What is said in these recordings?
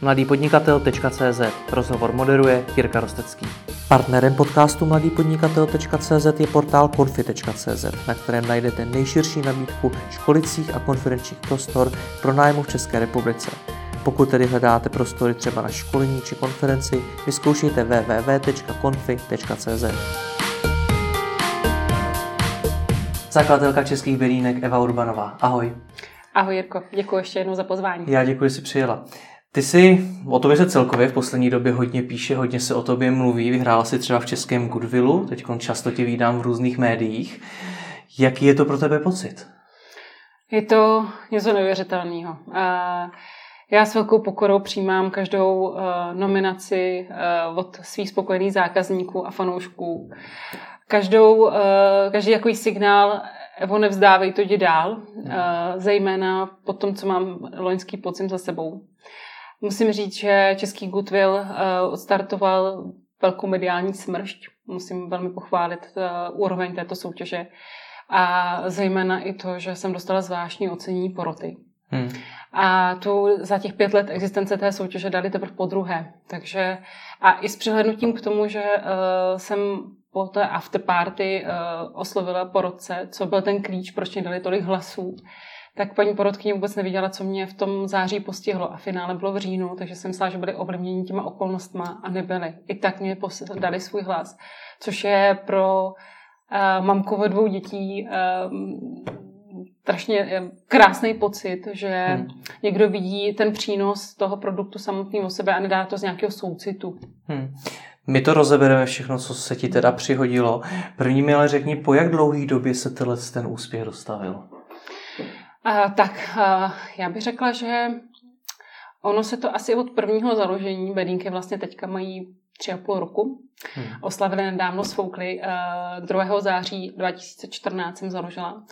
mladýpodnikatel.cz Rozhovor moderuje Jirka Rostecký. Partnerem podcastu mladýpodnikatel.cz je portál konfi.cz, na kterém najdete nejširší nabídku školicích a konferenčních prostor pro nájmu v České republice. Pokud tedy hledáte prostory třeba na školení či konferenci, vyzkoušejte www.konfi.cz. Zakladatelka českých bylínek Eva Urbanová. Ahoj. Ahoj Jirko, děkuji ještě jednou za pozvání. Já děkuji, že jsi přijela. Ty si o tobě se celkově v poslední době hodně píše, hodně se o tobě mluví. Vyhrála si třeba v českém Goodwillu, teď často tě vídám v různých médiích. Jaký je to pro tebe pocit? Je to něco neuvěřitelného. Já s velkou pokorou přijímám každou nominaci od svých spokojených zákazníků a fanoušků. Každou, každý takový signál Evo, nevzdávej to, jdi dál, zejména po tom, co mám loňský podzim za sebou. Musím říct, že Český Goodwill uh, odstartoval velkou mediální smršť. Musím velmi pochválit uh, úroveň této soutěže. A zejména i to, že jsem dostala zvláštní ocenění poroty. Hmm. A tu za těch pět let existence té soutěže dali teprve po druhé. Takže a i s přihlednutím k tomu, že uh, jsem po té afterparty uh, oslovila porodce, co byl ten klíč, proč mě dali tolik hlasů, tak paní porodkyně vůbec neviděla, co mě v tom září postihlo. A finále bylo v říjnu, takže jsem myslela, že byly ovlivněni těma okolnostma a nebyly. I tak mě dali svůj hlas, což je pro uh, mamku dvou dětí uh, strašně krásný pocit, že hmm. někdo vidí ten přínos toho produktu samotného sebe a nedá to z nějakého soucitu. Hmm. My to rozebereme všechno, co se ti teda přihodilo. První mi ale řekni, po jak dlouhý době se tenhle ten úspěch dostavil? Uh, tak uh, já bych řekla, že ono se to asi od prvního založení, bedínky vlastně teďka mají tři a půl roku. Hmm. Oslavili nedávno svoukli. Uh, 2. září 2014 jsem založila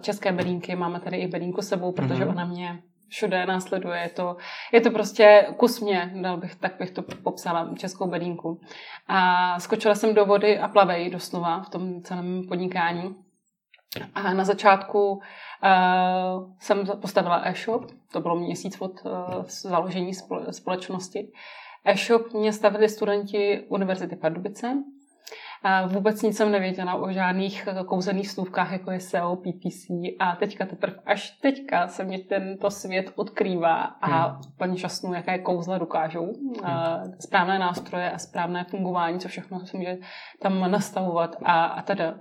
české bedínky. Máme tady i bedínku sebou, protože hmm. ona mě všude následuje. Je to, je to prostě kus mě, dal bych, tak bych to popsala, českou bedínku. A skočila jsem do vody a plavej doslova v tom celém podnikání. A na začátku uh, jsem postavila e-shop, to bylo měsíc od uh, založení společnosti. E-shop mě stavili studenti Univerzity Pardubice. A vůbec nic jsem nevěděla o žádných kouzelných slůvkách, jako je SEO, PPC a teďka teprve až teďka se mě tento svět odkrývá a hmm. paní šťastnou, jaké kouzla dokážou. Hmm. Správné nástroje a správné fungování, co všechno se může tam nastavovat a, a teda.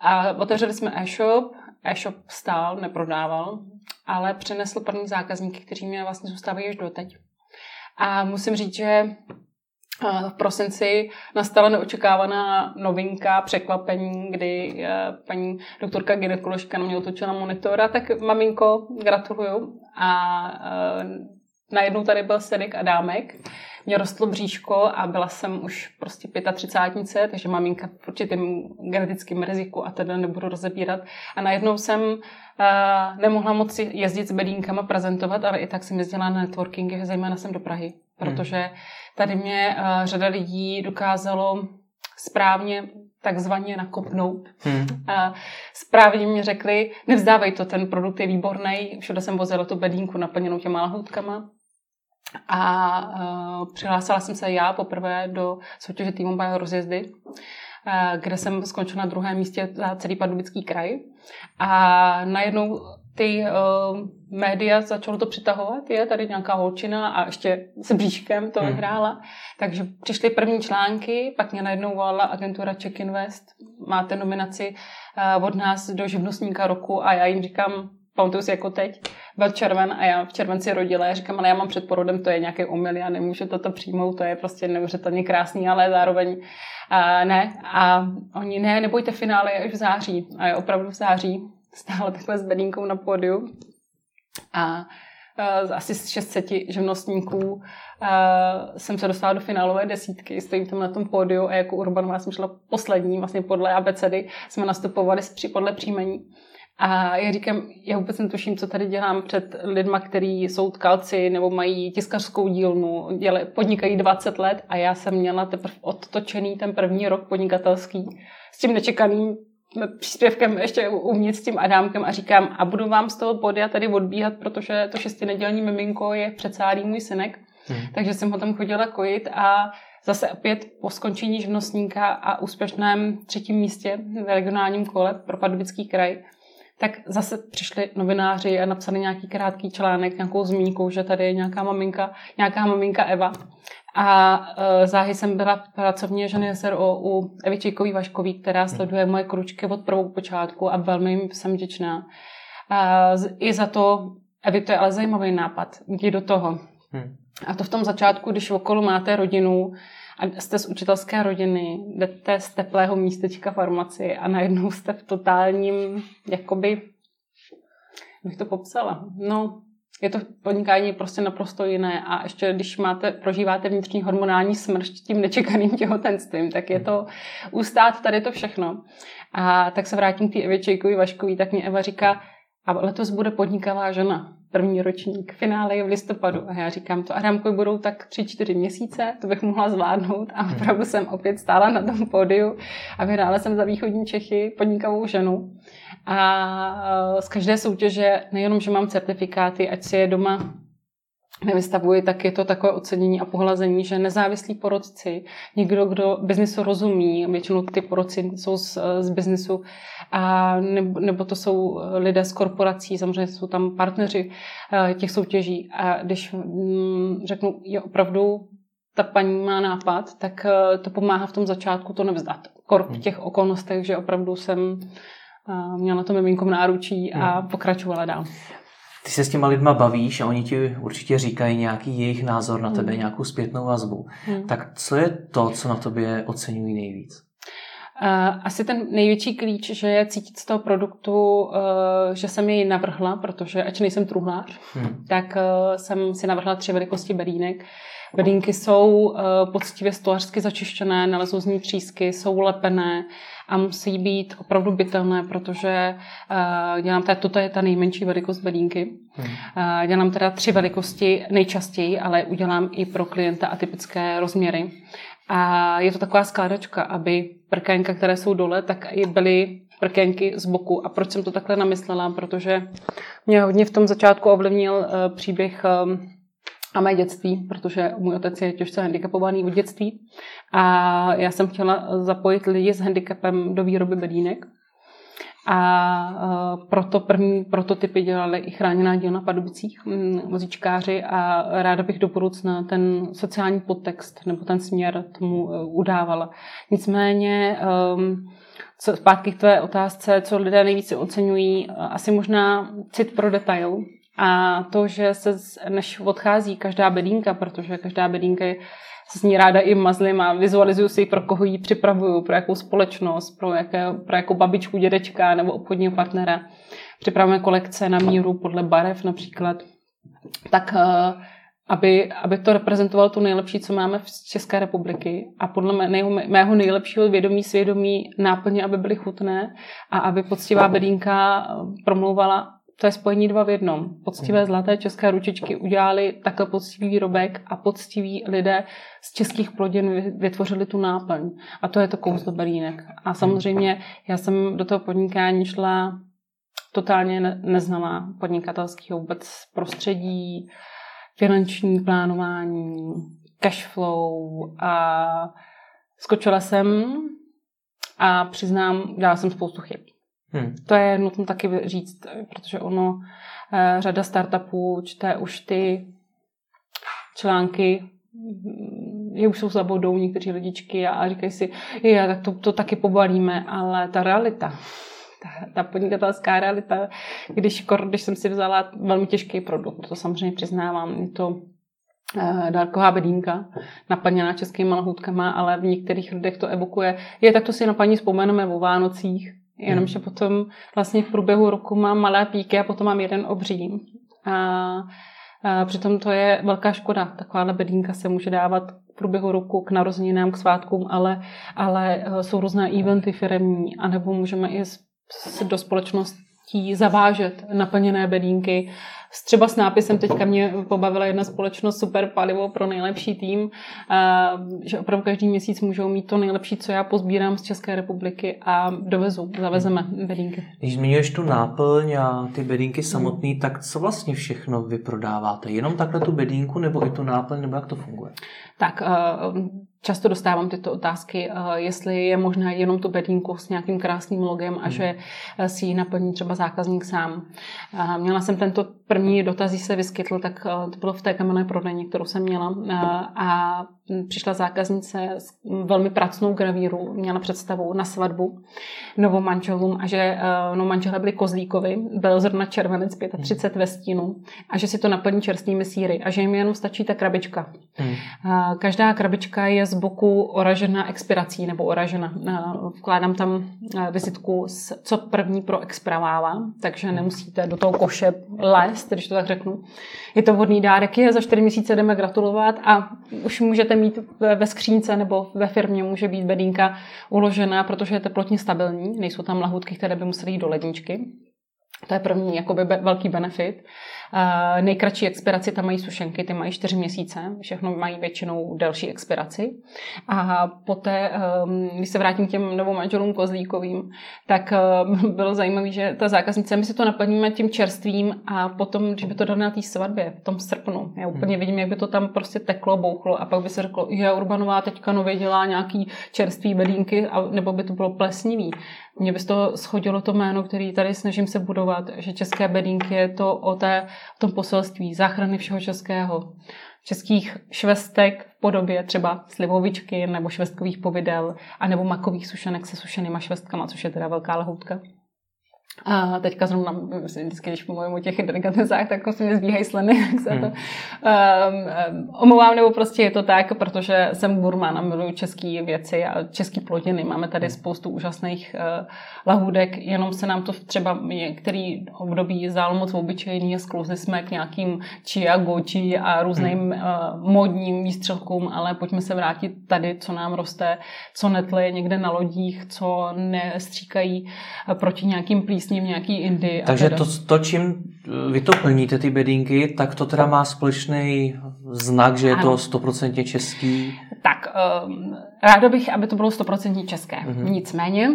A otevřeli jsme e-shop, e-shop stál, neprodával, ale přinesl první zákazníky, kteří mě vlastně zůstávají až doteď. A musím říct, že v prosinci nastala neočekávaná novinka, překvapení, kdy paní doktorka gynekoložka na mě otočila monitora, tak maminko, gratuluju. A najednou tady byl Sedik Adámek, mě rostlo bříško a byla jsem už prostě 35, takže maminka v určitém genetickém riziku a teda nebudu rozebírat. A najednou jsem uh, nemohla moc jezdit s bedínkama, prezentovat, ale i tak jsem jezdila na networkingy, zejména jsem do Prahy, protože tady mě uh, řada lidí dokázalo správně takzvaně nakopnout. Hmm. A správně mi řekli, nevzdávej to, ten produkt je výborný. Všude jsem vozila tu bedínku naplněnou těma lahoutkama. A uh, přihlásila jsem se já poprvé do soutěže týmu Bio rozjezdy, uh, kde jsem skončila na druhém místě za celý Pardubický kraj. A najednou ty uh, média začalo to přitahovat, je tady nějaká holčina a ještě s bříškem to hmm. vyhrála. Takže přišly první články, pak mě najednou volala agentura Check Invest, máte nominaci uh, od nás do živnostníka roku a já jim říkám, pamatuju si jako teď, byl červen a já v červenci rodila, já říkám, ale já mám před porodem, to je nějaký omyl, já nemůžu toto přijmout, to je prostě neuvěřitelně krásný, ale zároveň uh, ne. A oni, ne, nebojte, finále je až v září. A je opravdu v září stála takhle s bedínkou na pódiu. A uh, asi z 600 živnostníků uh, jsem se dostala do finálové desítky, stojím tam na tom pódiu a jako Urbanová jsem šla poslední, vlastně podle abecedy jsme nastupovali podle příjmení. A já říkám, já vůbec netuším, co tady dělám před lidma, kteří jsou tkalci nebo mají tiskařskou dílnu, děle, podnikají 20 let a já jsem měla teprve odtočený ten první rok podnikatelský s tím nečekaným příspěvkem ještě uvnitř s tím Adámkem a říkám, a budu vám z toho podia tady odbíhat, protože to šestinedělní miminko je v předsálí můj synek. Hmm. Takže jsem ho tam chodila kojit a zase opět po skončení živnostníka a úspěšném třetím místě v regionálním kole pro Pardubický kraj, tak zase přišli novináři a napsali nějaký krátký článek, nějakou zmínku, že tady je nějaká maminka, nějaká maminka Eva. A uh, záhy jsem byla pracovně ženy SRO u Evy Číkový Vaškový, která hmm. sleduje moje kručky od prvou počátku a velmi jim jsem vděčná. Uh, I za to, Evi, to je ale zajímavý nápad, jdi do toho. Hmm. A to v tom začátku, když okolo máte rodinu a jste z učitelské rodiny, jdete z teplého místečka farmaci a najednou jste v totálním, jakoby, bych to popsala, no, je to podnikání prostě naprosto jiné a ještě když máte, prožíváte vnitřní hormonální smršť tím nečekaným těhotenstvím, tak je to ustát tady to všechno. A tak se vrátím k té Evě Čejkovi Vaškový, tak mě Eva říká, a letos bude podnikavá žena první ročník. Finále je v listopadu. A já říkám, to Adamko budou tak tři, čtyři měsíce, to bych mohla zvládnout. A opravdu jsem opět stála na tom pódiu a vyhrála jsem za východní Čechy podnikavou ženu. A z každé soutěže nejenom, že mám certifikáty, ať si je doma nevystavuji, tak je to takové ocenění a pohlazení, že nezávislí porodci, někdo, kdo biznisu rozumí, většinou ty porodci jsou z, z biznisu, a nebo, nebo to jsou lidé z korporací, samozřejmě jsou tam partneři eh, těch soutěží. A když mm, řeknu, je opravdu ta paní má nápad, tak eh, to pomáhá v tom začátku to nevzdat. Kor v hmm. těch okolnostech, že opravdu jsem eh, měla to miminko v náručí a hmm. pokračovala dál. Ty se s těma lidma bavíš a oni ti určitě říkají nějaký jejich názor na tebe, hmm. nějakou zpětnou vazbu. Hmm. Tak co je to, co na tobě oceňují nejvíc? Asi ten největší klíč, že je cítit z toho produktu, eh, že jsem jej navrhla, protože ač nejsem truhlář, hmm. tak eh, jsem si navrhla tři velikosti bedínek. Bedínky jsou eh, poctivě stolařsky začištěné, nalezou z ní třísky, jsou lepené a musí být opravdu bytelné, protože dělám teda, toto je ta nejmenší velikost bedínky. Hmm. Dělám teda tři velikosti nejčastěji, ale udělám i pro klienta atypické rozměry. A je to taková skládačka, aby prkénka, které jsou dole, tak i byly prkénky z boku. A proč jsem to takhle namyslela? Protože mě hodně v tom začátku ovlivnil příběh a mé dětství, protože můj otec je těžce handicapovaný od dětství. A já jsem chtěla zapojit lidi s handicapem do výroby bedínek. A uh, proto první prototypy dělali i chráněná dílna Padubicích, mm, vozíčkáři a ráda bych do budoucna ten sociální podtext nebo ten směr tomu uh, udávala. Nicméně um, co, zpátky k tvé otázce, co lidé nejvíce oceňují, asi možná cit pro detail, a to, že se, než odchází každá bedínka, protože každá bedínka je se s ní ráda i mazlím a vizualizuju si, pro koho ji připravuju, pro jakou společnost, pro, jaké, pro jakou babičku, dědečka nebo obchodního partnera. Připravujeme kolekce na míru podle barev například. Tak eh, aby, aby to reprezentovalo to nejlepší, co máme v České republiky a podle mého, mého nejlepšího vědomí, svědomí náplně, aby byly chutné a aby poctivá bedínka promlouvala to je spojení dva v jednom. Poctivé hmm. zlaté české ručičky udělali takhle poctivý výrobek a poctiví lidé z českých plodin vytvořili tu náplň. A to je to kouzlo belínek. A samozřejmě já jsem do toho podnikání šla totálně neznala podnikatelského vůbec prostředí, finanční plánování, cash flow a skočila jsem a přiznám, dělala jsem spoustu chyb. Hmm. To je nutno taky říct, protože ono, eh, řada startupů čte už ty články, mm, je už jsou za bodou někteří lidičky a říkají si, je, tak to, to taky pobalíme, ale ta realita, ta, ta podnikatelská realita, když, když jsem si vzala velmi těžký produkt, to samozřejmě přiznávám, je to uh, dárková bedínka, naplněná českými lahůdkama, ale v některých lidech to evokuje. Je, tak to si na paní vzpomeneme o Vánocích, Jenomže potom vlastně v průběhu roku mám malé píky a potom mám jeden obří. A, a přitom to je velká škoda. Takováhle bedínka se může dávat v průběhu roku k narozeninám, k svátkům, ale, ale e, jsou různé eventy firemní, anebo můžeme i do společností zavážet naplněné bedínky třeba s nápisem, teďka mě pobavila jedna společnost Super palivo pro nejlepší tým, že opravdu každý měsíc můžou mít to nejlepší, co já pozbírám z České republiky a dovezu, zavezeme bedínky. Když zmiňuješ tu náplň a ty bedínky samotný, hmm. tak co vlastně všechno vyprodáváte? Jenom takhle tu bedínku nebo i tu náplň, nebo jak to funguje? Tak často dostávám tyto otázky, eh, jestli je možné jenom tu bedínku s nějakým krásným logem a hmm. že eh, si ji naplní třeba zákazník sám. Měla jsem tento první dotaz, se vyskytl, tak eh, to bylo v té kamenné prodejně, kterou jsem měla a přišla zákaznice s velmi pracnou gravíru, měla představu na svatbu novou manželům a že no, manželé byli kozlíkovi, byl zrovna červenec 35 hmm. ve stínu a že si to naplní čerstvými síry a že jim jenom stačí ta krabička. Hmm. Každá krabička je z boku oražena expirací nebo oražena. Vkládám tam vizitku, co první pro expirovává, takže nemusíte do toho koše lézt, když to tak řeknu. Je to vhodný dárek, je za čtyři měsíce jdeme gratulovat a už můžete mít ve skřínce nebo ve firmě může být bedínka uložená, protože je teplotně stabilní, nejsou tam lahutky, které by musely jít do ledničky. To je první jakoby velký benefit. Nejkratší expiraci tam mají sušenky, ty mají 4 měsíce, všechno mají většinou delší expiraci. A poté, um, když se vrátím k těm novou manželům kozlíkovým, tak uh, bylo zajímavé, že ta zákaznice, my si to naplníme tím čerstvím a potom, když by to dali na té svatbě, v tom srpnu, já úplně hmm. vidím, jak by to tam prostě teklo, bouchlo a pak by se řeklo, že Urbanová teďka nově dělá nějaký čerstvý bedínky, a, nebo by to bylo plesnivý. Mně by z toho schodilo to jméno, který tady snažím se budovat, že české bedínky je to o, té, o tom poselství záchrany všeho českého. Českých švestek v podobě třeba slivovičky nebo švestkových povidel, anebo makových sušenek se sušenýma švestkama, což je teda velká lahoutka. A teďka zrovna, vždycky, když mluvím o těch delikatesách, tak se mě zbíhají sliny, tak se hmm. to um, um, omlouvám, nebo prostě je to tak, protože jsem gurmán a miluju české věci a české plodiny. Máme tady hmm. spoustu úžasných uh, lahůdek, jenom se nám to třeba některý období zdálo moc obyčejný a sklouzli jsme k nějakým chia, goji a různým hmm. uh, modním výstřelkům, ale pojďme se vrátit tady, co nám roste, co netle někde na lodích, co nestříkají uh, proti nějakým plísním s ním nějaký Indii. Takže to, to, čím vy to plníte, ty bedínky, tak to teda má společný znak, že je ano. to stoprocentně český? Tak, um, ráda bych, aby to bylo stoprocentně české. Mm-hmm. Nicméně,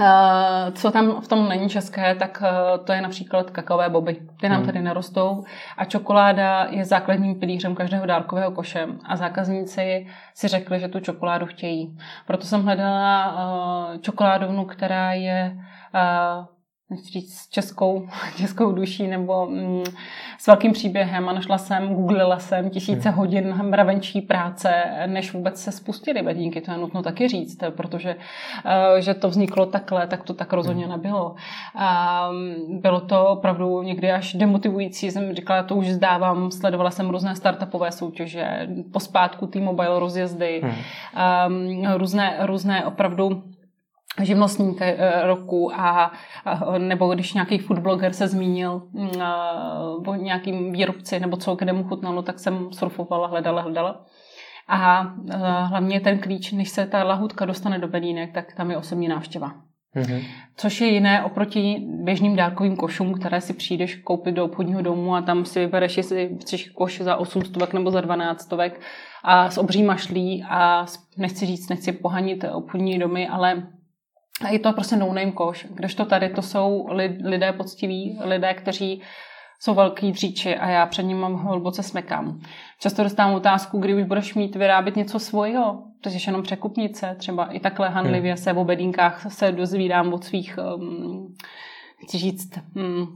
Uh, co tam v tom není české, tak uh, to je například kakaové boby. Ty nám hmm. tady nerostou a čokoláda je základním pilířem každého dárkového koše a zákazníci si řekli, že tu čokoládu chtějí. Proto jsem hledala čokoládovnu, která je nechci říct, českou, českou duší nebo mm, s velkým příběhem a našla jsem, googlila jsem tisíce hmm. hodin mravenčí práce, než vůbec se spustily bedínky, to je nutno taky říct, protože uh, že to vzniklo takhle, tak to tak rozhodně hmm. nebylo. Um, bylo to opravdu někdy až demotivující, jsem říkala, to už zdávám, sledovala jsem různé startupové soutěže, pospátku T-Mobile rozjezdy, hmm. um, různé, různé opravdu živnostník eh, roku a, nebo když nějaký foodbloger se zmínil mm, o nějakým výrobci nebo co, kde mu chutnalo, tak jsem surfovala, hledala, hledala. A hlavně ten klíč, než se ta lahutka dostane do bedínek, tak tam je osobní návštěva. Mm-hmm. Což je jiné oproti běžným dárkovým košům, které si přijdeš koupit do obchodního domu a tam si vybereš, jestli chceš koš za 8 stovek nebo za 12 stovek a s obří mašlí a nechci říct, nechci pohanit obchodní domy, ale a je to prostě no-name koš, kdežto tady to jsou lidé poctiví, lidé, kteří jsou velký dříči a já před ním mám hluboce smekám. Často dostávám otázku, kdy už budeš mít vyrábět něco svojho, to je jenom překupnice, třeba i takhle hanlivě hmm. se v obedínkách se dozvídám od svých um, chci říct, mm,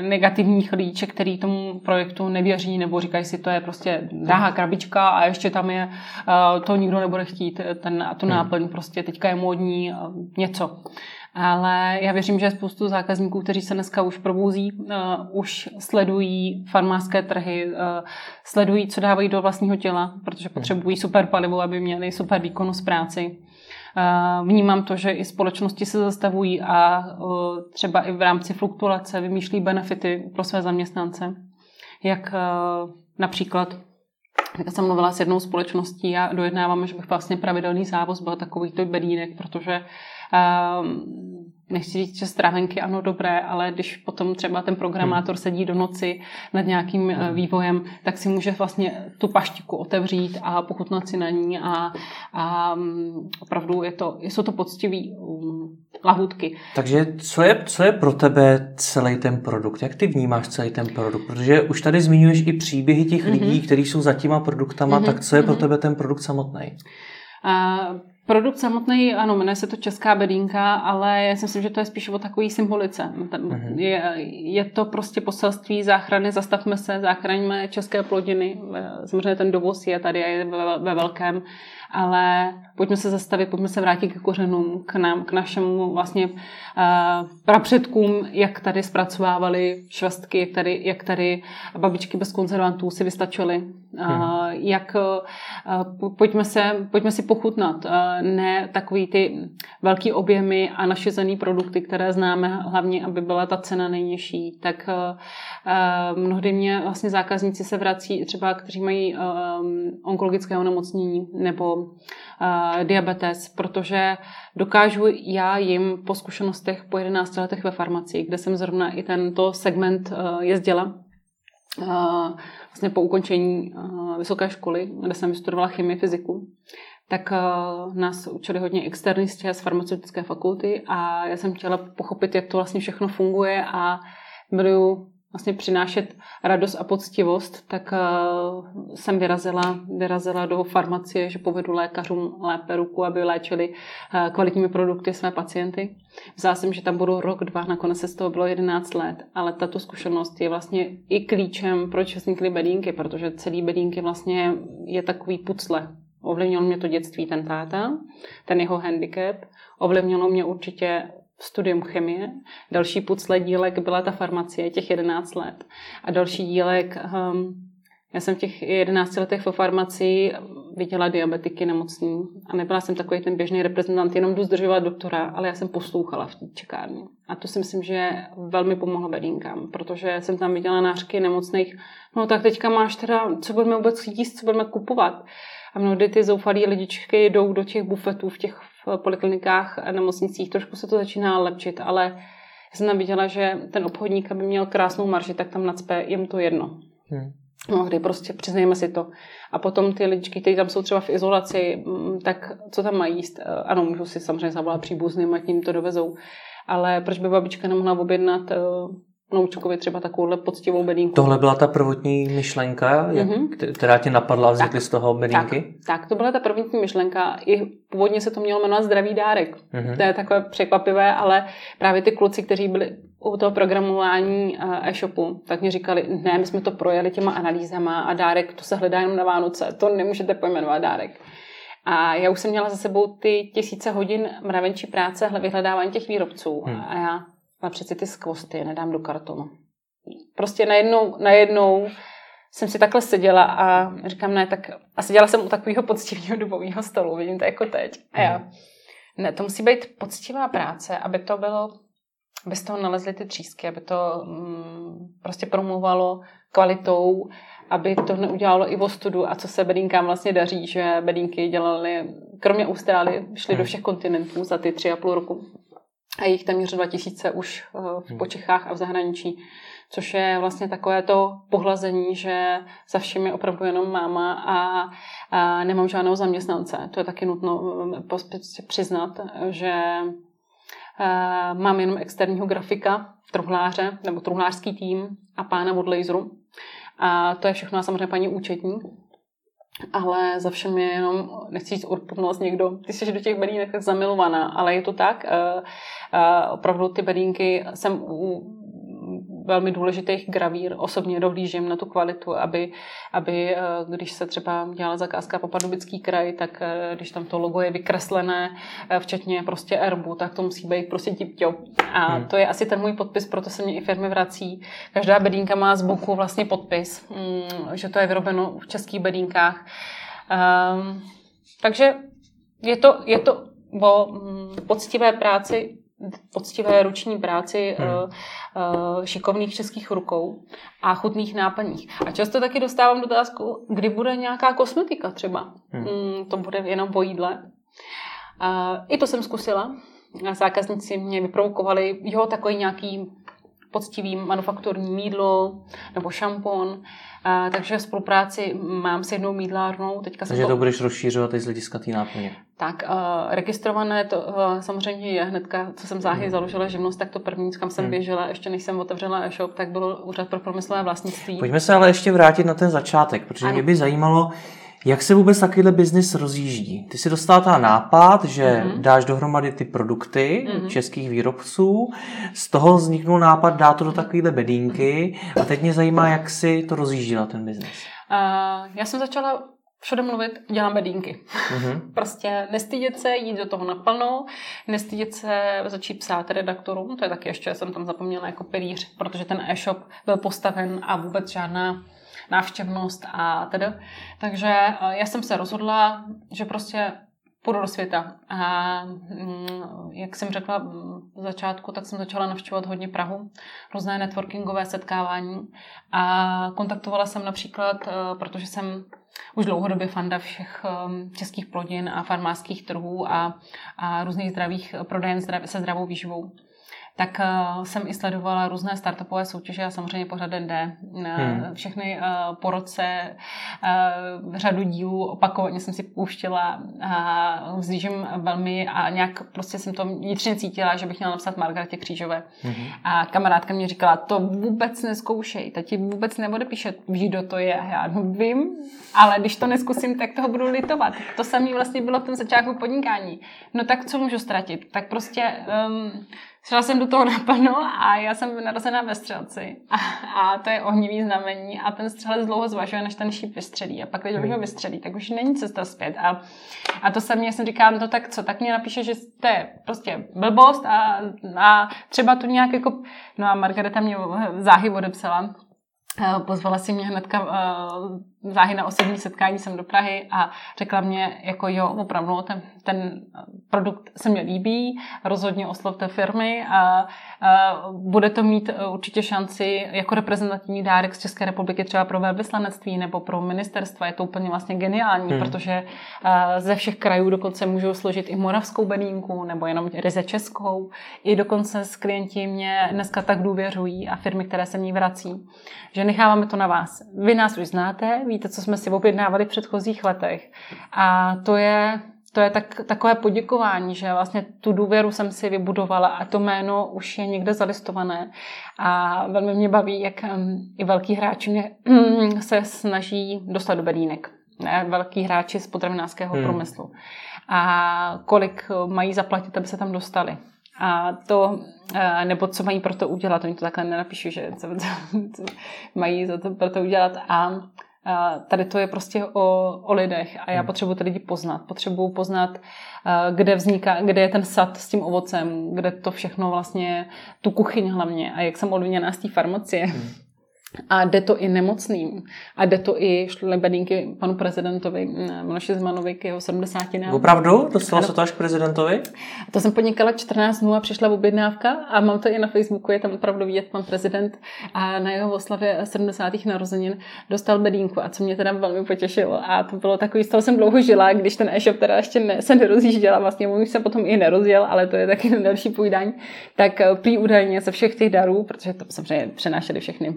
negativních lidí, který tomu projektu nevěří nebo říkají si, to je prostě drahá krabička a ještě tam je, eh, to nikdo nebude chtít, ten, tu hmm. náplň prostě teďka je módní eh, něco. Ale já věřím, že je spoustu zákazníků, kteří se dneska už probouzí, uh, už sledují farmářské trhy, uh, sledují, co dávají do vlastního těla, protože hmm. potřebují super palivo, aby měli super výkonnost práci. Vnímám to, že i společnosti se zastavují a třeba i v rámci fluktuace vymýšlí benefity pro své zaměstnance. Jak například jak jsem mluvila s jednou společností a dojednáváme, že bych vlastně pravidelný závoz byl takový to bedínek, protože nechci říct, že strávenky ano dobré, ale když potom třeba ten programátor sedí do noci nad nějakým hmm. vývojem, tak si může vlastně tu paštiku otevřít a pochutnat si na ní a, a mm, opravdu je to, jsou to poctivý um, lahůdky. Takže co je, co je pro tebe celý ten produkt? Jak ty vnímáš celý ten produkt? Protože už tady zmiňuješ i příběhy těch mm-hmm. lidí, kteří jsou za těma produktama, mm-hmm. tak co je pro mhm. tebe ten produkt samotný? Uh, Produkt samotný, ano, jmenuje se to Česká bedínka, ale já si myslím, že to je spíš o takový symbolice. Mm-hmm. Je, je to prostě poselství záchrany, zastavme se, zachraňme české plodiny. Samozřejmě ten dovoz je tady je ve, ve velkém, ale pojďme se zastavit, pojďme se vrátit k kořenům, k nám, k našemu vlastně uh, prapředkům, jak tady zpracovávali švestky, jak tady, jak tady babičky bez konzervantů si vystačily. Hmm. Uh, jak uh, pojďme, se, pojďme si pochutnat, uh, ne takový ty velký objemy a našezený produkty, které známe, hlavně, aby byla ta cena nejnižší. Tak uh, mnohdy mě vlastně zákazníci se vrací, třeba kteří mají uh, onkologické onemocnění nebo diabetes, protože dokážu já jim po zkušenostech po 11 letech ve farmacii, kde jsem zrovna i tento segment uh, jezdila, uh, vlastně po ukončení vysoké školy, kde jsem vystudovala chemii, fyziku, tak nás učili hodně externisti z farmaceutické fakulty a já jsem chtěla pochopit, jak to vlastně všechno funguje a miluju vlastně přinášet radost a poctivost, tak uh, jsem vyrazila, vyrazila do farmacie, že povedu lékařům lépe ruku, aby léčili uh, kvalitními produkty své pacienty. Vzala jsem, že tam budu rok, dva, nakonec se z toho bylo 11 let, ale tato zkušenost je vlastně i klíčem, proč vznikly bedínky, protože celý bedínky vlastně je takový pucle. Ovlivnilo mě to dětství ten táta, ten jeho handicap, ovlivnilo mě určitě studium chemie. Další pucle dílek byla ta farmacie, těch 11 let. A další dílek, um, já jsem v těch 11 letech ve farmacii viděla diabetiky nemocní a nebyla jsem takový ten běžný reprezentant, jenom jdu zdržovat doktora, ale já jsem poslouchala v té čekárně. A to si myslím, že velmi pomohlo bedínkám, protože jsem tam viděla nářky nemocných, no tak teďka máš teda, co budeme vůbec jíst, co budeme kupovat. A mnohdy ty zoufalí lidičky jdou do těch bufetů v těch v poliklinikách a nemocnicích. Trošku se to začíná lepšit, ale já jsem tam viděla, že ten obchodník, aby měl krásnou marži, tak tam nacpe jim to jedno. Hmm. No, kdy prostě přiznejme si to. A potom ty lidičky, kteří tam jsou třeba v izolaci, mm, tak co tam mají jíst? Eh, ano, můžu si samozřejmě zavolat příbuzným a tím to dovezou. Ale proč by babička nemohla objednat eh, Noučkovi třeba takovouhle poctivou bedínku. Tohle byla ta prvotní myšlenka, mm-hmm. která tě napadla a vznikly z toho bedínky? Tak, tak, to byla ta prvotní myšlenka. I původně se to mělo jmenovat Zdravý dárek. Mm-hmm. To je takové překvapivé, ale právě ty kluci, kteří byli u toho programování eh, e-shopu, tak mi říkali, ne, my jsme to projeli těma analýzama a dárek, to se hledá jenom na Vánoce, to nemůžete pojmenovat dárek. A já už jsem měla za sebou ty tisíce hodin mravenčí práce vyhledávání těch výrobců. Hmm. A já ale přeci ty skvosty nedám do kartonu. Prostě najednou, najednou jsem si takhle seděla a říkám, ne, tak a seděla jsem u takového poctivého dubového stolu, vidím to jako teď. A já, ne, to musí být poctivá práce, aby to bylo, aby z toho nalezly ty třísky, aby to mm, prostě promluvalo kvalitou, aby to neudělalo i ostudu a co se bedínkám vlastně daří, že bedínky dělali, kromě Austrálie, šli do mhm. všech kontinentů za ty tři a půl roku a jich téměř 2000 už eh, v hmm. Počechách a v zahraničí, což je vlastně takové to pohlazení, že za všem je opravdu jenom máma a, a nemám žádného zaměstnance. To je taky nutno eh, přiznat, že eh, mám jenom externího grafika, truhláře nebo truhlářský tým a pána od laseru. A to je všechno samozřejmě paní účetní, ale za všem je jenom, nechci říct urputnost někdo, ty jsi do těch bedínek zamilovaná, ale je to tak, uh, uh, opravdu ty bedínky jsem u velmi důležitých gravír. Osobně dohlížím na tu kvalitu, aby, aby eh, když se třeba dělala zakázka po Pardubický kraj, tak když tam to logo je vykreslené, včetně prostě erbu, tak to musí být prostě tip A hmm. to je asi ten můj podpis, proto se mě i firmy vrací. Každá bedínka má z boku vlastně podpis, mm, že to je vyrobeno v českých bedínkách. Um, takže je to, je to o mm, poctivé práci poctivé ruční práci hmm. uh, šikovných českých rukou a chutných náplních. A často taky dostávám dotázku, kdy bude nějaká kosmetika třeba. Hmm. Mm, to bude jenom po jídle. Uh, I to jsem zkusila. zákazníci mě vyprovokovali, jo, takový nějaký poctivý manufakturní mídlo nebo šampon. A, takže v spolupráci mám s jednou mídlárnou. Teďka takže to... to budeš rozšířovat i z hlediska té náplně. Tak, uh, registrované to uh, samozřejmě je hnedka, co jsem záhy mm. založila živnost, tak to první, kam jsem mm. běžela, ještě než jsem otevřela e-shop, tak byl úřad pro promyslové vlastnictví. Pojďme se ale ještě vrátit na ten začátek, protože ano. mě by zajímalo, jak se vůbec takovýhle biznis rozjíždí? Ty si dostala ta nápad, že mm-hmm. dáš dohromady ty produkty mm-hmm. českých výrobců, z toho vzniknul nápad dát to do takovéhle bedínky a teď mě zajímá, jak si to rozjíždila ten biznis. Uh, já jsem začala všude mluvit, dělám bedínky. Mm-hmm. prostě nestydět se, jít do toho naplno, nestydět se začít psát redaktorům, to je taky ještě, jsem tam zapomněla jako pilíř, protože ten e-shop byl postaven a vůbec žádná návštěvnost a tedy. Takže eh, já jsem se rozhodla, že prostě půjdu do světa. A mm, jak jsem řekla v začátku, tak jsem začala navštěvovat hodně Prahu, různé networkingové setkávání a kontaktovala jsem například, eh, protože jsem už dlouhodobě fanda všech eh, českých plodin a farmářských trhů a, a různých zdravých prodejen se zdravou výživou tak uh, jsem i sledovala různé startupové soutěže a samozřejmě pořád D. Hmm. Všechny uh, po roce řadu dílů opakovaně jsem si pouštěla a vzlížím velmi a nějak prostě jsem to vnitřně cítila, že bych měla napsat Margaretě Křížové. Hmm. A kamarádka mě říkala, to vůbec neskoušej, ta ti vůbec neodepíše, víš, kdo to je. A já no, vím, ale když to neskusím, tak toho budu litovat. To samé vlastně bylo v tom začátku podnikání. No tak co můžu ztratit? Tak prostě um, Šla jsem do toho napadlo a já jsem narozená ve střelci. A, a to je ohnivý znamení a ten střelec dlouho zvažuje, než ten šíp vystřelí. A pak, když už ho vystřelí, tak už není cesta zpět. A, a to se mě, jsem říkala, no tak co, tak mě napíše, že to je prostě blbost a, a třeba to nějak jako... No a Margareta mě záhy odepsala, Pozvala si mě hnedka záhy na osobní setkání jsem do Prahy a řekla mě, jako jo, opravdu ten, ten produkt se mi líbí, rozhodně oslovte firmy a, a bude to mít určitě šanci jako reprezentativní dárek z České republiky třeba pro velvyslanectví nebo pro ministerstva. Je to úplně vlastně geniální, hmm. protože ze všech krajů dokonce můžou složit i moravskou bedínku nebo jenom ryze českou. I dokonce s klienti mě dneska tak důvěřují a firmy, které se ní vrací, že necháváme to na vás. Vy nás už znáte, víte, co jsme si objednávali v předchozích letech. A to je, to je tak, takové poděkování, že vlastně tu důvěru jsem si vybudovala a to jméno už je někde zalistované. A velmi mě baví, jak i velký hráči mě, se snaží dostat do bedínek. Ne? Velký hráči z potravinářského hmm. průmyslu. A kolik mají zaplatit, aby se tam dostali. A to, eh, nebo co mají pro to udělat, oni to takhle nenapíšu, že co, co, co mají za to pro to udělat. A tady to je prostě o, o lidech a já hmm. potřebuji ty lidi poznat. Potřebuji poznat, kde vzniká, kde je ten sad s tím ovocem, kde to všechno vlastně, tu kuchyň hlavně a jak jsem odviněná z té farmacie. Hmm a jde to i nemocným. A jde to i šlebedínky panu prezidentovi Miloši Zmanovi k jeho 70. Opravdu? Dostalo se to až k prezidentovi? To jsem podnikala 14 dnů a přišla objednávka a mám to i na Facebooku, je tam opravdu vidět pan prezident a na jeho oslavě 70. narozenin dostal bedínku a co mě teda velmi potěšilo a to bylo takový, z toho jsem dlouho žila, když ten e-shop teda ještě ne, se nerozjížděla, vlastně on už se potom i nerozjel, ale to je taky další půjdání, tak prý údajně ze všech těch darů, protože to samozřejmě přenášeli všechny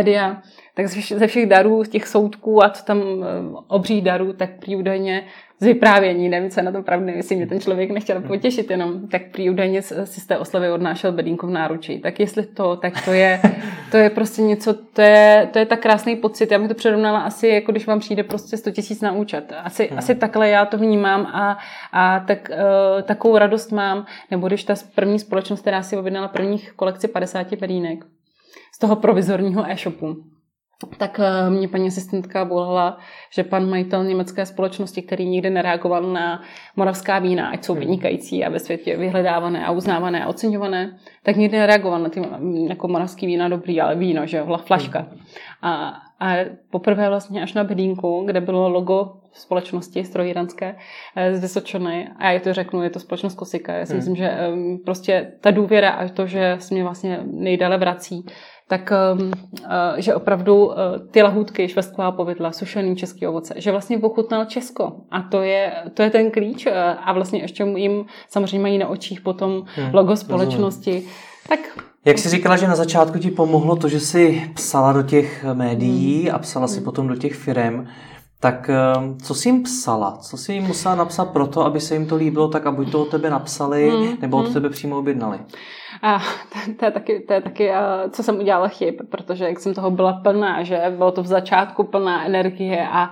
média, tak ze všech darů, těch soudků a co tam eh, obří darů, tak prý údajně z vyprávění, nevím, co je na tom pravdy, jestli mě ten člověk nechtěl hmm. potěšit jenom, tak prý údajně si z té oslavy odnášel bedínku v náručí. Tak jestli to, tak to je, to je prostě něco, to je, to je tak krásný pocit. Já bych to přirovnala asi, jako když vám přijde prostě 100 tisíc na účet. Asi, hmm. asi takhle já to vnímám a, a tak, uh, takovou radost mám. Nebo když ta první společnost, která si objednala prvních kolekci 50 bedínek, z toho provizorního e-shopu. Tak eh, mě paní asistentka volala, že pan majitel německé společnosti, který nikdy nereagoval na moravská vína, ať jsou hmm. vynikající a ve světě vyhledávané a uznávané a oceňované, tak nikdy nereagoval na ty jako moravský vína dobrý, ale víno, že jo, flaška. Hmm. A, a poprvé vlastně až na bedínku, kde bylo logo společnosti strojírenské eh, z Vysočany, a já to řeknu, je to společnost Kosika. Já si hmm. myslím, že prostě ta důvěra a to, že se mě vlastně nejdále vrací, tak um, že opravdu ty lahůdky, švestková povidla, sušený český ovoce, že vlastně pochutnal Česko. A to je, to je ten klíč. A vlastně ještě jim samozřejmě mají na očích potom hmm, logo společnosti. Rozumím. Tak jak jsi říkala, že na začátku ti pomohlo to, že jsi psala do těch médií hmm. a psala si hmm. potom do těch firm, tak ehm, co jsi jim psala? Co jsi jim musela napsat proto, aby se jim to líbilo, tak aby to od tebe napsali hmm. nebo od tebe přímo objednali? A to, to je taky, to je taky co jsem udělala chyb, protože jak jsem toho byla plná, že bylo to v začátku plná energie a,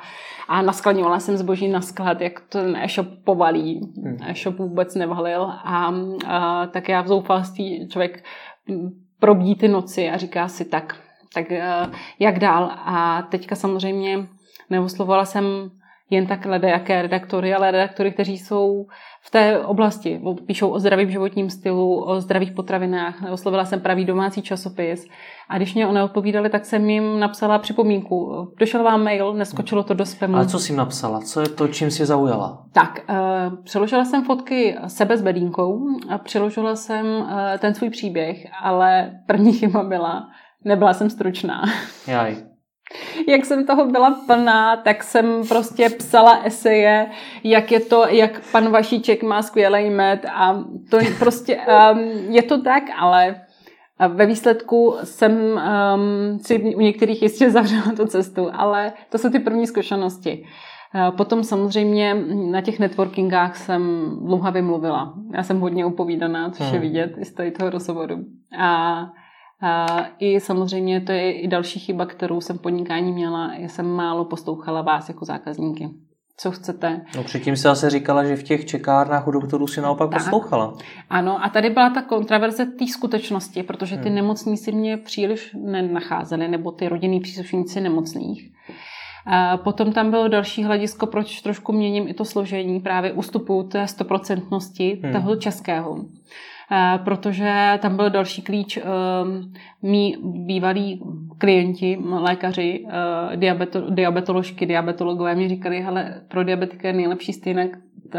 a naskladňovala jsem zboží na sklad, jak to ten e-shop povalí. Hmm. E-shop vůbec nevalil a, a tak já v zoufalství člověk probdí ty noci a říká si tak, tak jak dál. A teďka samozřejmě neoslovovala jsem jen tak jaké redaktory, ale redaktory, kteří jsou v té oblasti. Píšou o zdravém životním stylu, o zdravých potravinách. Oslovila jsem pravý domácí časopis. A když mě neodpovídali, tak jsem jim napsala připomínku. Došel vám mail, neskočilo to do spamu. Ale co jsi napsala? Co je to, čím jsi zaujala? Tak, uh, přeložila jsem fotky sebe s bedínkou a přeložila jsem uh, ten svůj příběh, ale první chyba byla, nebyla jsem stručná. Jaj jak jsem toho byla plná, tak jsem prostě psala eseje, jak je to, jak pan Vašíček má skvělý med a to je prostě, um, je to tak, ale ve výsledku jsem um, si u některých jistě zavřela tu cestu, ale to jsou ty první zkušenosti. Potom samozřejmě na těch networkingách jsem dlouhavě mluvila. Já jsem hodně upovídaná, což je hmm. vidět i z toho rozhovoru. A I samozřejmě to je i další chyba, kterou jsem podnikání měla. Já jsem málo poslouchala vás jako zákazníky. Co chcete? No předtím se asi říkala, že v těch čekárnách u doktorů si naopak tak. poslouchala. Ano, a tady byla ta kontraverze té skutečnosti, protože ty hmm. nemocní si mě příliš nenacházeli, nebo ty rodinní příslušníci nemocných. A potom tam bylo další hledisko, proč trošku měním i to složení, právě ústupu té stoprocentnosti hmm. toho českého. Eh, protože tam byl další klíč. Eh, mý bývalí klienti, lékaři, eh, diabeto, diabetoložky, diabetologové mi říkali, hele, pro diabetika je nejlepší stejnek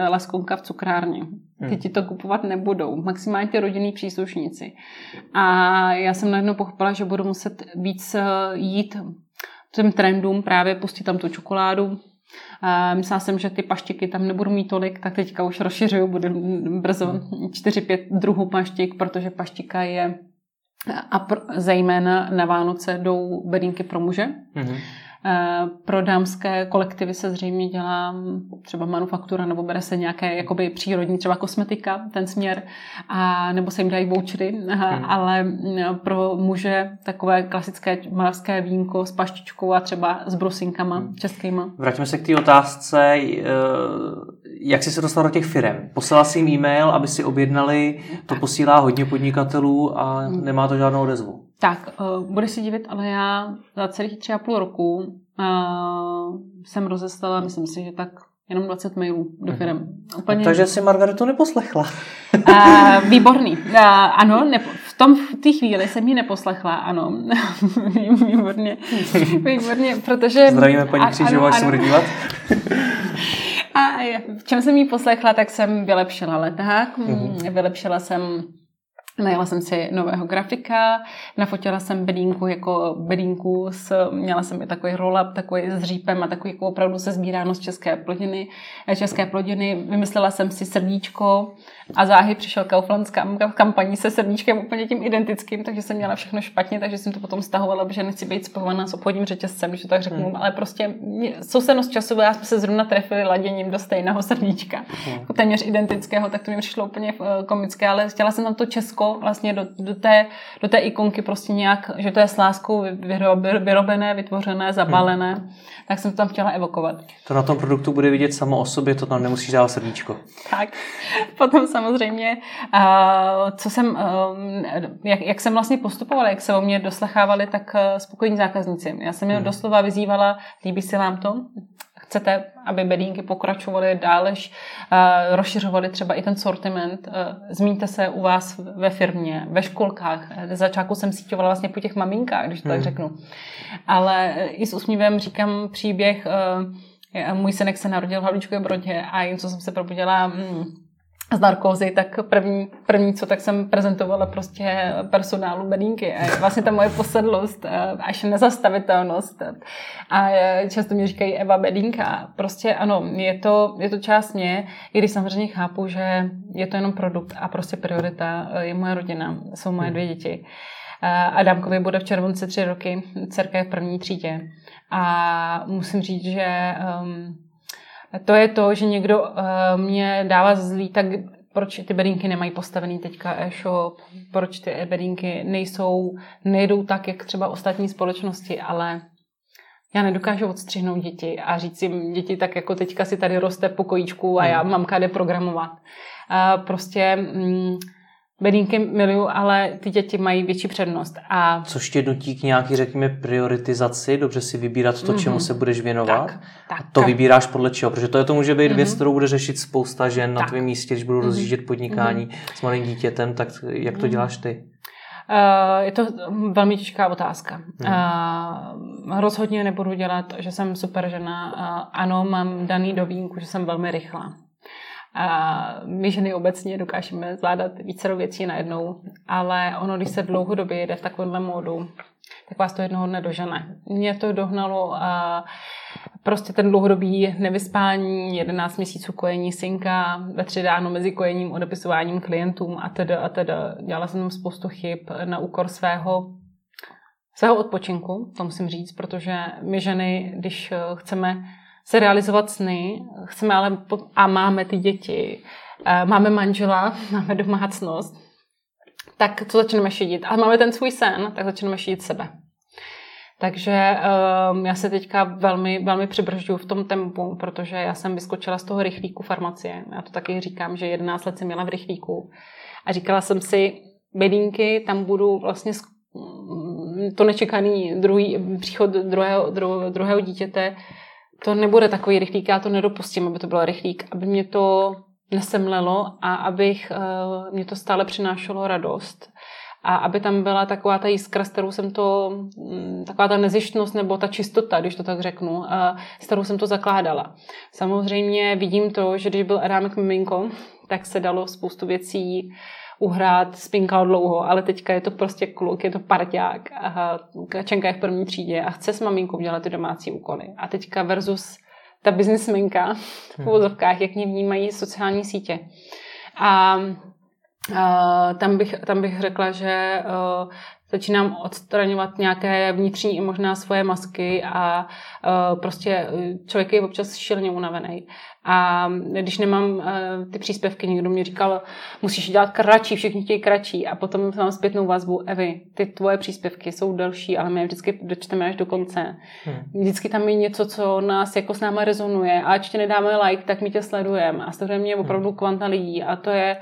laskonka v cukrárně. Ty hmm. ti to kupovat nebudou. Maximálně ty rodinní příslušníci. A já jsem najednou pochopila, že budu muset víc jít těm trendům, právě pustit tam tu čokoládu, Myslela jsem, že ty paštiky tam nebudu mít tolik, tak teďka už rozšiřuju, bude brzo 4-5 hmm. druhů paštik, protože paštika je a pro, zejména na Vánoce jdou bedínky pro muže. Mm-hmm. Eh, pro dámské kolektivy se zřejmě dělá třeba manufaktura nebo bere se nějaké jakoby přírodní třeba kosmetika, ten směr, a, nebo se jim dají vouchery, hmm. ale mm, pro muže takové klasické moravské vínko s paštičkou a třeba s brusinkama hmm. českýma. Vrátíme se k té otázce, eh, jak jsi se dostal do těch firm? Poslala jsi jim e-mail, aby si objednali, to posílá hodně podnikatelů a hmm. nemá to žádnou odezvu. Tak, uh, bude si divit, ale já za celých tři a půl roku uh, jsem rozeslala, myslím si, že tak jenom 20 mailů do mhm. firm. Úplně... Takže si Margaretu neposlechla. uh, výborný. Uh, ano, nepo, v tom v té chvíli jsem ji neposlechla, ano. výborně. Výborně, protože... Zdravíme paní Křížová, až se bude dívat. A v čem jsem ji poslechla, tak jsem vylepšila leták, mm-hmm. vylepšila jsem Najela jsem si nového grafika, nafotila jsem bedínku jako bedínku, s, měla jsem i takový roll-up, takový s řípem a takový jako opravdu se sbíráno z české plodiny, eh, české plodiny. Vymyslela jsem si srdíčko a záhy přišel Kaufland s kampaní se srdíčkem úplně tím identickým, takže jsem měla všechno špatně, takže jsem to potom stahovala, protože nechci být spojovaná s obchodním řetězcem, když to tak řeknu, hmm. ale prostě sousednost času, já jsme se zrovna trefili laděním do stejného srdíčka, hmm. jako téměř identického, tak to mi přišlo úplně eh, komické, ale chtěla jsem tam to Česko vlastně do, do, té, do té ikonky prostě nějak, že to je s láskou vyrobené, vytvořené, zabalené, hmm. tak jsem to tam chtěla evokovat. To na tom produktu bude vidět samo o sobě, to tam nemusíš dát srdíčko. Tak, potom samozřejmě, co jsem, jak, jak jsem vlastně postupovala, jak se o mě doslechávali, tak spokojení zákazníci. Já jsem je hmm. doslova vyzývala, líbí se vám to? Chcete, aby bedínky pokračovaly dále, uh, rozšiřovaly třeba i ten sortiment, uh, zmíňte se u vás ve firmě, ve školkách. Z začátku jsem síťovala vlastně po těch maminkách, když to hmm. tak řeknu. Ale i s úsměvem říkám příběh, můj synek se narodil v Havlíčkové Brodě a jen co jsem se probudila, hmm, z narkózy, tak první, první co, tak jsem prezentovala prostě personálu bedínky. A vlastně ta moje posedlost, až nezastavitelnost. A často mi říkají Eva bedínka. Prostě ano, je to, je to část mě, i když samozřejmě chápu, že je to jenom produkt a prostě priorita je moje rodina, jsou moje dvě děti. Adamkovi bude v červenci tři roky, dcerka je v první třídě. A musím říct, že um, to je to, že někdo uh, mě dává zlý, tak proč ty bedínky nemají postavený teďka e-shop, proč ty bedínky nejsou, nejdou tak, jak třeba ostatní společnosti, ale já nedokážu odstřihnout děti a říct jim, děti tak jako teďka si tady roste pokojíčku a já mamka jde programovat. Uh, prostě mm, bedínky miluju, ale ty děti mají větší přednost. A... Což tě nutí k nějaký, řekněme, prioritizaci, dobře si vybírat to, mm-hmm. čemu se budeš věnovat. Tak, tak, a to vybíráš podle čeho, protože to, je to může být mm-hmm. věc, kterou bude řešit spousta žen tak. na tvém místě, když budou mm-hmm. rozjíždět podnikání mm-hmm. s malým dítětem, tak jak to mm-hmm. děláš ty? Uh, je to velmi těžká otázka. Hmm. Uh, rozhodně nebudu dělat, že jsem super žena. Uh, ano, mám daný do výjimku, že jsem velmi rychlá. A my ženy obecně dokážeme zvládat více věcí najednou, ale ono, když se dlouhodobě jede v takovémhle módu, tak vás to jednoho dne dožene. Mě to dohnalo a prostě ten dlouhodobý nevyspání, 11 měsíců kojení synka, ve tři dáno mezi kojením, odepisováním klientům a teda a teda. Dělala jsem spoustu chyb na úkor svého svého odpočinku, to musím říct, protože my ženy, když chceme se realizovat sny, chceme ale a máme ty děti, eh, máme manžela, máme domácnost, tak co začneme šidit? A máme ten svůj sen, tak začneme šidit sebe. Takže um, já se teďka velmi, velmi přibržďuju v tom tempu, protože já jsem vyskočila z toho rychlíku farmacie. Já to taky říkám, že 11 let jsem měla v rychlíku. A říkala jsem si, bedínky, tam budu vlastně to nečekaný druhý, příchod druhého, druhého, druhého dítěte to nebude takový rychlík, já to nedopustím, aby to bylo rychlík, aby mě to nesemlelo a abych, uh, mě to stále přinášelo radost. A aby tam byla taková ta jiskra, s kterou jsem to, mm, taková ta nezištnost nebo ta čistota, když to tak řeknu, uh, s kterou jsem to zakládala. Samozřejmě vidím to, že když byl Adámek miminko, tak se dalo spoustu věcí uhrát, spinkal dlouho, ale teďka je to prostě kluk, je to parťák, Kačenka je v první třídě a chce s maminkou dělat ty domácí úkoly. A teďka versus ta biznismenka v hmm. úvozovkách, jak mě vnímají sociální sítě. A Uh, tam, bych, tam bych řekla, že uh, začínám odstraňovat nějaké vnitřní i možná svoje masky a uh, prostě člověk je občas šilně unavený. A když nemám uh, ty příspěvky, někdo mě říkal, musíš dělat kratší, všichni chtějí kratší. A potom mám zpětnou vazbu, Evi, ty tvoje příspěvky jsou delší, ale my je vždycky dočteme až do konce. Hmm. Vždycky tam je něco, co nás jako s náma rezonuje. A ať tě nedáme like, tak my tě sledujeme. A sleduje mě opravdu kvanta lidí. A to je,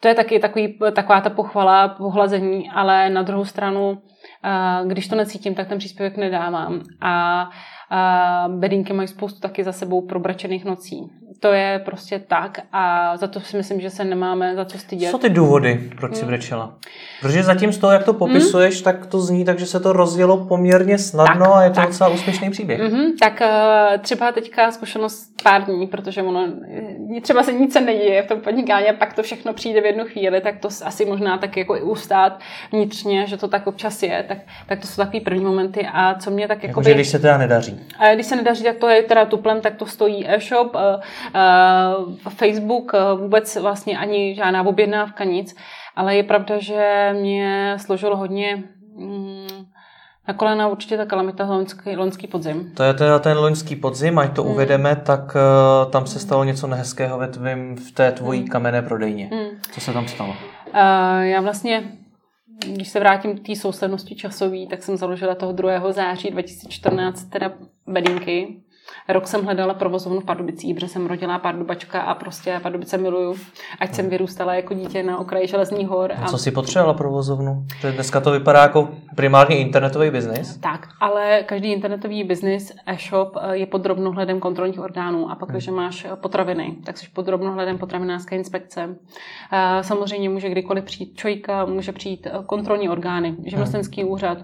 to je taky takový, taková ta pochvala, pohlazení, ale na druhou stranu, eh, když to necítím, tak ten příspěvek nedávám. A a bedínky mají spoustu taky za sebou probračených nocí. To je prostě tak a za to si myslím, že se nemáme za co stydět. Co ty důvody, proč jsi hmm. brečela? Protože zatím z toho, jak to popisuješ, hmm? tak to zní tak, že se to rozjelo poměrně snadno tak, a je to tak. docela úspěšný příběh. Mm-hmm, tak uh, třeba teďka zkušenost pár dní, protože ono třeba se nic neděje v tom podnikání a pak to všechno přijde v jednu chvíli, tak to asi možná tak jako i ustát vnitřně, že to tak občas je, tak, tak to jsou takový první momenty a co mě tak jako... Jakože když se teda nedaří. A když se nedaří, tak to je teda tuplem, tak to stojí e-shop, uh, Facebook, uh, vůbec vlastně ani žádná objednávka, nic. Ale je pravda, že mě složilo hodně mm, na kolena určitě ta kalamita loňský, loňský podzim. To je teda ten loňský podzim, ať to mm. uvedeme, tak uh, tam se stalo něco nehezkého ve tvým, v té tvojí mm. kamenné prodejně. Mm. Co se tam stalo? Uh, já vlastně když se vrátím k té souslednosti časové, tak jsem založila toho 2. září 2014 teda bedinky Rok jsem hledala provozovnu v Pardubicích, protože jsem rodila Pardubačka a prostě Pardubice miluju, ať jsem vyrůstala jako dítě na okraji Železných hor. A... Co si potřebovala provozovnu? Dneska to vypadá jako primárně internetový biznis. Tak, ale každý internetový biznis, e-shop eh, je pod drobnohledem kontrolních orgánů a pak, hmm. když máš potraviny, tak jsi pod drobnohledem potravinářské inspekce. Eh, samozřejmě může kdykoliv přijít čojka, může přijít kontrolní orgány, živnostenský hmm. úřad,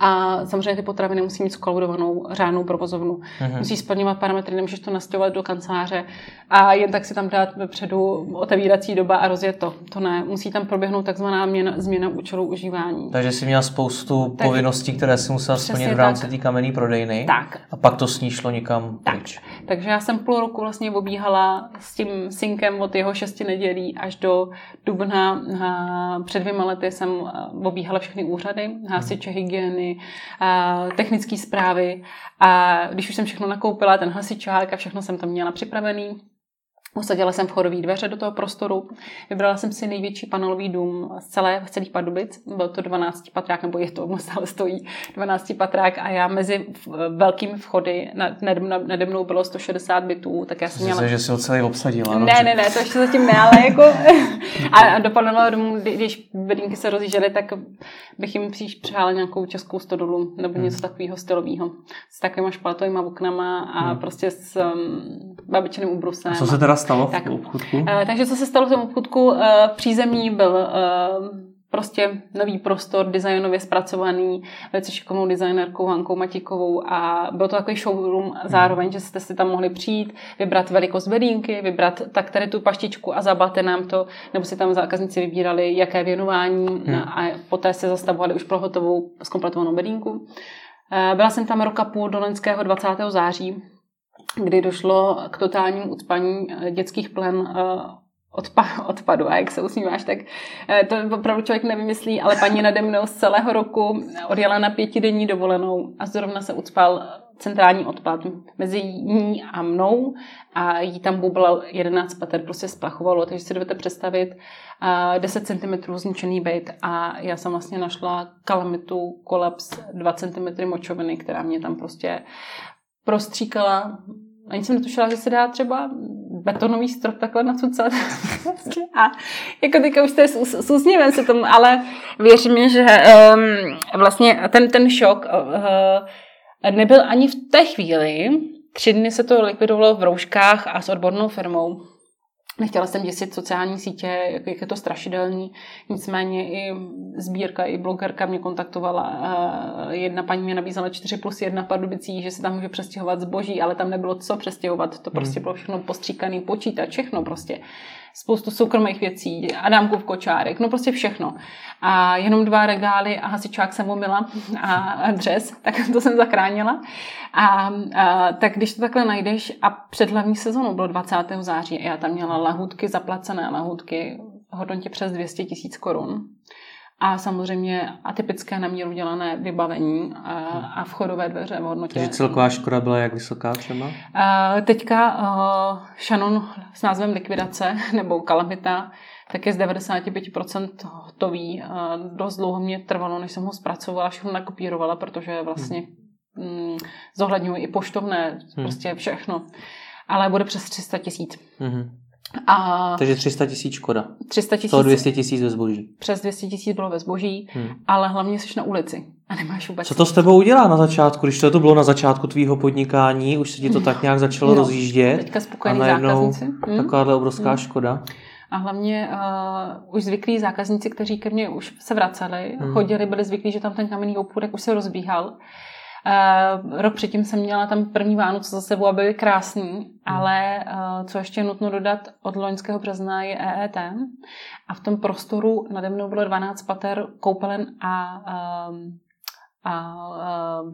A samozřejmě ty potraviny musí mít skolaudovanou řádnou provozovnu. Mm-hmm. Musí splňovat parametry, nemůžeš to nastěhovat do kanceláře a jen tak si tam dát vepředu otevírací doba a rozjet to. To ne. Musí tam proběhnout takzvaná měna, změna účelu užívání. Takže si měla spoustu tak, povinností, které si musela splnit v rámci té kamenné prodejny. Tak. A pak to sníšlo někam tak. pryč. Takže já jsem půl roku vlastně obíhala s tím synkem od jeho šesti nedělí až do dubna. Před dvěma lety jsem obíhala všechny úřady, hasiče, hygieny, hygieny, technické zprávy. A když už jsem všechno nakoupila, ten hasičák a všechno jsem tam měla připravený, Usadila jsem vchodové dveře do toho prostoru, vybrala jsem si největší panelový dům z celé, z celých Pardubic, byl to 12 patrák, nebo je to, stále stojí 12 patrák a já mezi velkými vchody, nade mnou bylo 160 bytů, tak já jsem měla... že si ho celý obsadila. No, ne, ne, ne, to ještě zatím ne, ale jako... a, do panelového domu, když bedínky se rozjížděly, tak bych jim příš přála nějakou českou stodolu nebo hmm. něco takového stylového. S takovými špalatovými oknama a hmm. prostě s um, babičným ubrusem. A co se teda stalo tak, v obchudku? Uh, takže co se stalo v tom obchudku? Uh, přízemí byl uh, prostě nový prostor, designově zpracovaný, velice šikovnou designerkou Hankou Matíkovou a byl to takový showroom zároveň, že jste si tam mohli přijít, vybrat velikost bedínky, vybrat tak tady tu paštičku a zabalte nám to, nebo si tam zákazníci vybírali, jaké věnování hmm. a poté se zastavovali už pro hotovou zkompletovanou bedínku. Byla jsem tam roka půl do loňského 20. září, kdy došlo k totálnímu ucpaní eh, dětských plen eh, odpa- odpadu. A jak se usmíváš, tak eh, to opravdu člověk nevymyslí, ale paní nade mnou z celého roku odjela na pětidenní dovolenou a zrovna se ucpal centrální odpad mezi ní a mnou a jí tam bublal 11 pater, prostě splachovalo, takže si dovedete představit 10 cm zničený byt a já jsem vlastně našla kalamitu, kolaps 2 cm močoviny, která mě tam prostě prostříkala. Ani jsem netušila, že se dá třeba betonový strop takhle nacucat. a jako teďka už to je s, s se tomu, ale věřím, že um, vlastně ten, ten šok uh, nebyl ani v té chvíli. Tři dny se to likvidovalo v rouškách a s odbornou firmou. Nechtěla jsem děsit sociální sítě, jak, jak je to strašidelný. Nicméně i sbírka, i blogerka mě kontaktovala. Jedna paní mě nabízela 4 plus 1 pardubicí, že se tam může přestěhovat zboží, ale tam nebylo co přestěhovat. To prostě hmm. bylo všechno postříkaný počítač, všechno prostě spoustu soukromých věcí, Adámkův kočárek, no prostě všechno. A jenom dva regály a hasičák jsem umila a dřez, tak to jsem zachránila. A, a tak když to takhle najdeš a před hlavní sezónou bylo 20. září a já tam měla lahůdky, zaplacené lahůdky, hodnotě přes 200 tisíc korun a samozřejmě atypické na míru dělané vybavení a, a vchodové dveře v hodnotě. Takže celková škoda byla jak vysoká třeba? A teďka uh, Shannon s názvem likvidace nebo kalamita tak je z 95% hotový. Uh, dost dlouho mě trvalo, než jsem ho zpracovala, všechno nakopírovala, protože vlastně hmm. mm, zohledňuji i poštovné, hmm. prostě všechno. Ale bude přes 300 tisíc. Hmm. A Takže 300 tisíc škoda. 300 tisíc. 200 tisíc ve zboží. Přes 200 tisíc bylo ve zboží, hmm. ale hlavně jsi na ulici a nemáš vůbec. Co to s tebou udělá na začátku, když to bylo na začátku tvýho podnikání, už se ti to tak nějak začalo no, rozjíždět? Teďka spokojení zákazníci. Hmm. Takováhle obrovská hmm. škoda. A hlavně uh, už zvyklí zákazníci, kteří ke mně už se vraceli, hmm. chodili, byli zvyklí, že tam ten kamenný obchůdek už se rozbíhal. Uh, rok předtím jsem měla tam první Vánoce za sebou a byly krásný, hmm. ale uh, co ještě je nutno dodat, od loňského března je EET a v tom prostoru nade mnou bylo 12 pater koupelen a, um, a uh,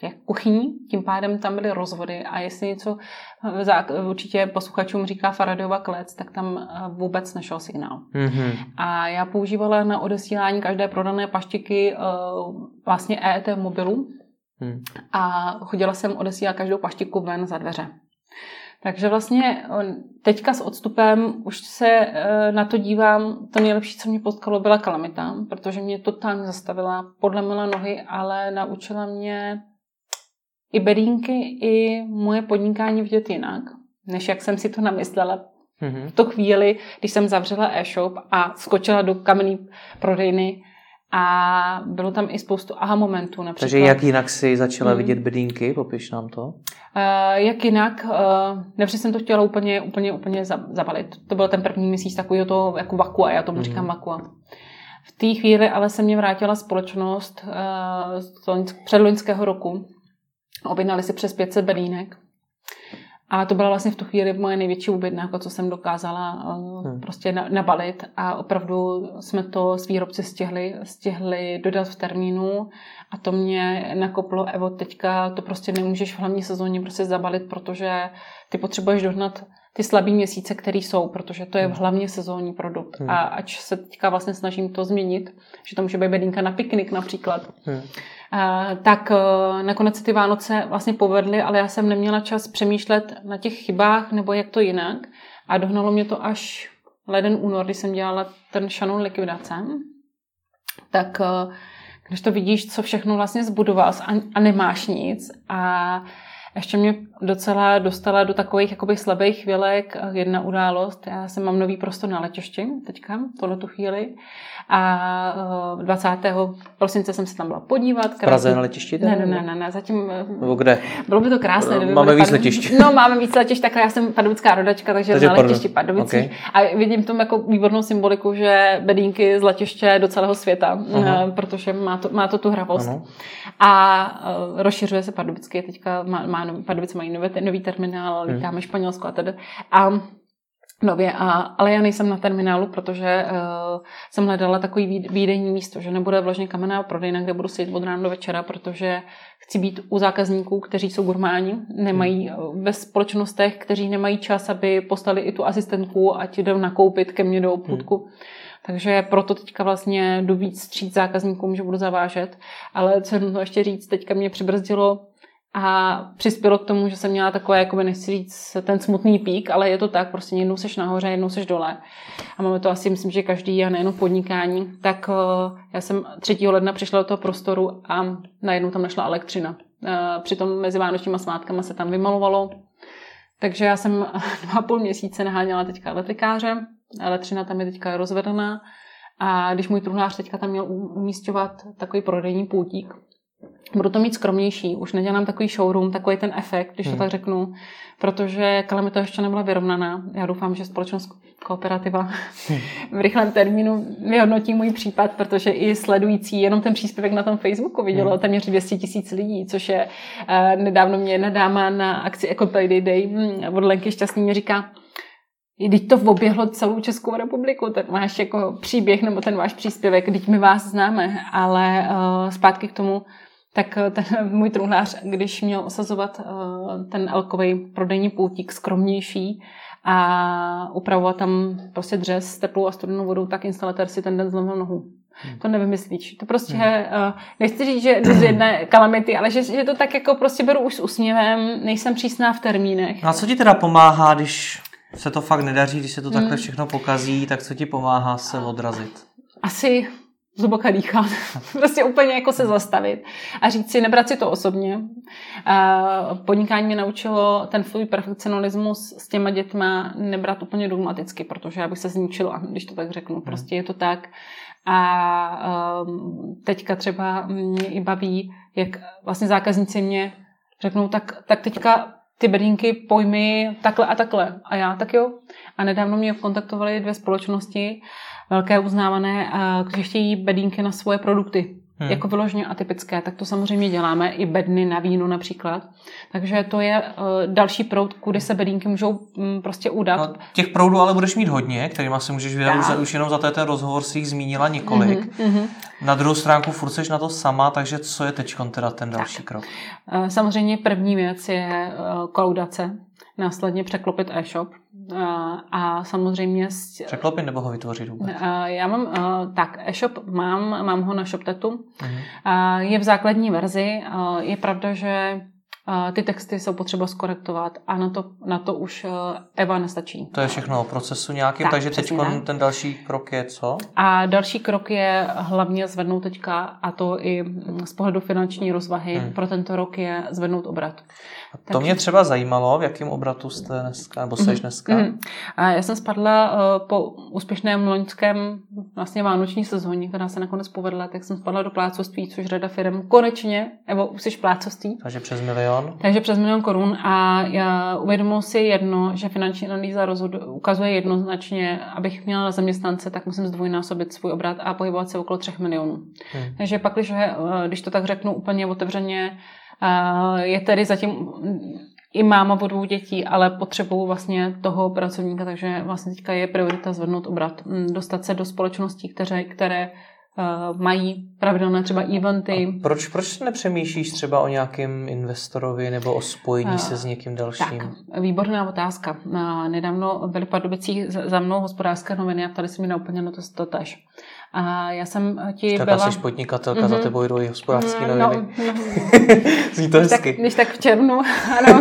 těch kuchyní, tím pádem tam byly rozvody a jestli něco určitě posluchačům říká Faradova klec, tak tam vůbec nešel signál. Mm-hmm. A já používala na odesílání každé prodané paštiky vlastně EET mobilu, Hmm. A chodila jsem odesílat každou paštiku ven za dveře. Takže vlastně teďka s odstupem už se e, na to dívám, to nejlepší, co mě potkalo, byla kalamita, protože mě totálně zastavila, podlemila nohy, ale naučila mě i bedínky, i moje podnikání vidět jinak, než jak jsem si to namyslela mm-hmm. v tu chvíli, když jsem zavřela e-shop a skočila do kamenné prodejny a bylo tam i spoustu aha momentů. Například. Takže jak jinak si začala hmm. vidět bedínky? Popiš nám to. Uh, jak jinak? Uh, nevždy jsem to chtěla úplně, úplně, úplně zabalit. To byl ten první měsíc takového toho jako vakua, já tomu hmm. říkám vakua. V té chvíli ale se mě vrátila společnost uh, z předloňského roku. Objednali si přes 500 bedínek. A to byla vlastně v tu chvíli moje největší objednávka, co jsem dokázala uh, hmm. prostě nabalit. A opravdu jsme to s výrobci stihli, stihli dodat v termínu. A to mě nakoplo, Evo, teďka to prostě nemůžeš v hlavní sezóně prostě zabalit, protože ty potřebuješ dohnat ty slabý měsíce, které jsou, protože to je hmm. hlavně sezónní produkt. Hmm. A ač se teďka vlastně snažím to změnit, že to může být bedínka na piknik například, hmm. A, tak a, nakonec se ty Vánoce vlastně povedly, ale já jsem neměla čas přemýšlet na těch chybách nebo jak to jinak. A dohnalo mě to až leden únor, kdy jsem dělala ten šanon likvidace. Tak když to vidíš, co všechno vlastně zbudoval a nemáš nic a ještě mě docela dostala do takových jakoby slabých chvílek jedna událost. Já jsem mám nový prostor na letišti teďka, tohle tu chvíli. A 20. Eh, prosince jsem se tam byla podívat. V Praze na letišti? Ne, ne, ne, ne, ne, zatím... Eh, Nebo kde? Bylo by to krásné. Máme máme víc letišť. No, máme víc letišť, tak já jsem pardubická rodačka, takže, takže na letišti Pardubicích. Okay. A vidím tom jako výbornou symboliku, že bedínky z letiště do celého světa, uh-huh. protože má to, má to tu hravost. Uh-huh. A rozšiřuje se Pardubicky, teďka má, má Pardubice mají nový, nový terminál, hmm. lítáme hmm. Španělsko a tedy. A nově, a, ale já nejsem na terminálu, protože uh, jsem hledala takový výdejní místo, že nebude vložně kamenná prodejna, kde budu sedět od rána do večera, protože chci být u zákazníků, kteří jsou gurmáni, nemají hmm. ve společnostech, kteří nemají čas, aby postali i tu asistentku, ať jdou nakoupit ke mně do obchůdku. Hmm. Takže proto teďka vlastně jdu víc stříc zákazníkům, že budu zavážet. Ale co to ještě říct, teďka mě přibrzdilo a přispělo k tomu, že jsem měla takové, jakoby nechci říct, ten smutný pík, ale je to tak, prostě jednou seš nahoře, jednou seš dole. A máme to asi, myslím, že každý a nejenom podnikání. Tak uh, já jsem 3. ledna přišla do toho prostoru a najednou tam našla elektřina. Uh, přitom mezi vánočníma svátkama se tam vymalovalo. Takže já jsem dva půl měsíce naháněla teďka elektrikáře. Elektřina tam je teďka rozvedená. A když můj truhlář teďka tam měl umístěvat takový prodejní půtík, budu to mít skromnější. Už nedělám takový showroom, takový ten efekt, když hmm. to tak řeknu, protože kalamita ještě nebyla vyrovnaná. Já doufám, že společnost kooperativa hmm. v rychlém termínu vyhodnotí můj případ, protože i sledující jenom ten příspěvek na tom Facebooku vidělo hmm. téměř 200 tisíc lidí, což je uh, nedávno mě jedna dáma na akci Eco Payday Day hm, od Lenky Šťastný mě říká, když to oběhlo celou Českou republiku, ten váš jako příběh nebo ten váš příspěvek, když my vás známe, ale uh, zpátky k tomu, tak eh, ten můj truhlář, když měl osazovat uh, ten elkový prodejní pultík skromnější a upravovat tam prostě dřez s teplou a studenou vodou, tak instalatér si ten den zlomil nohu. Hmm. To nevymyslíš. To prostě, hmm. uh, nechci říct, že jdu z jedné kalamity, ale že, že to tak jako prostě beru už s úsměvem, nejsem přísná v termínech. No a co ti teda pomáhá, když se to fakt nedaří, když se to takhle hmm. všechno pokazí, tak co ti pomáhá se odrazit? Asi zhluboka dýchat, prostě úplně jako se zastavit a říct si, nebrat si to osobně. Podnikání mě naučilo ten svůj perfekcionalismus s těma dětma nebrat úplně dogmaticky, protože já bych se zničila, když to tak řeknu. Hmm. Prostě je to tak. A um, teďka třeba mě i baví, jak vlastně zákazníci mě řeknou, tak, tak teďka ty bedínky pojmy takhle a takhle. A já tak jo. A nedávno mě kontaktovali dvě společnosti, velké uznávané, kteří chtějí bedínky na svoje produkty. Hmm. Jako vyloženě atypické, tak to samozřejmě děláme, i bedny na víno například. Takže to je uh, další proud, kudy se bedínky můžou um, prostě udat. No, těch proudů ale budeš mít hodně, kterýma si můžeš vydat už, už jenom za ten rozhovor si jich zmínila několik. Mm-hmm, Na druhou stránku furt seš na to sama, takže co je teď teda ten další tak. krok? Uh, samozřejmě první věc je uh, kolaudace, následně překlopit e-shop, a samozřejmě... Překlopit nebo ho vytvořit vůbec? Já mám, tak, e-shop mám, mám ho na ShopTetu. Uh-huh. Je v základní verzi. Je pravda, že ty texty jsou potřeba skorektovat a na to, na to už Eva nestačí. To je všechno o procesu nějakým, tak, takže teď ten další krok je co? A další krok je hlavně zvednout teďka, a to i z pohledu finanční rozvahy hmm. pro tento rok je zvednout obrat. A to Takže... mě třeba zajímalo, v jakém obratu jste dneska, nebo seš mhm, dneska? Mm-hmm. A já jsem spadla uh, po úspěšném loňském vlastně vánoční sezóně, která se nakonec povedla, tak jsem spadla do plácovství, což řada firm konečně, nebo už jsi plácovství. Takže přes milion? Takže přes milion korun a já uvědomil si jedno, že finanční analýza rozhod, ukazuje jednoznačně, abych měla na zaměstnance, tak musím zdvojnásobit svůj obrat a pohybovat se okolo 3 milionů. Hmm. Takže pak, když, eh, když to tak řeknu úplně otevřeně, je tedy zatím i máma o dvou dětí, ale potřebuju vlastně toho pracovníka, takže vlastně teďka je priorita zvednout obrat, mm, dostat se do společností, které, které uh, mají pravidelné třeba eventy. A proč, proč nepřemýšlíš třeba o nějakém investorovi nebo o spojení uh, se s někým dalším? Tak, výborná otázka. Uh, nedávno byly v Pardubicích za mnou hospodářské noviny a ptali se mi na úplně na to, to tež. A já jsem ti tak byla... jsi podnikatelka, mm-hmm. za tebou jdou i hospodářské mm, noviny. No, no. Zní to když hezky. Tak, když tak v červnu, ano,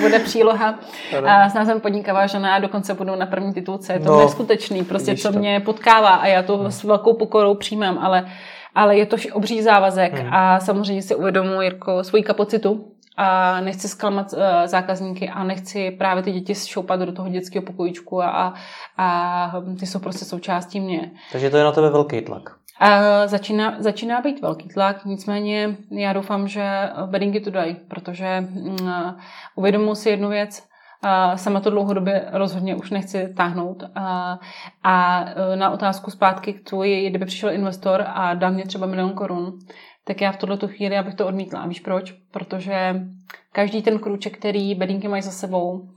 bude příloha. A s názvem podnikavá žena a dokonce budu na první titulce. Je to no, neskutečný, prostě co to. mě potkává a já to hmm. s velkou pokorou přijímám, ale ale je to obří závazek hmm. a samozřejmě si uvědomuji jako svoji kapacitu a nechci zklamat uh, zákazníky a nechci právě ty děti šoupat do toho dětského pokojíčku a, a ty jsou prostě součástí mě. Takže to je na tebe velký tlak. A začíná, začíná být velký tlak, nicméně já doufám, že bedinky to dají, protože uh, uvědomuji si jednu věc, sama to dlouhodobě rozhodně už nechci táhnout. Uh, a uh, na otázku zpátky k tvoji, kdyby přišel investor a dal mě třeba milion korun, tak já v tuto chvíli abych to odmítla. A víš proč? Protože každý ten krůček, který bedínky mají za sebou,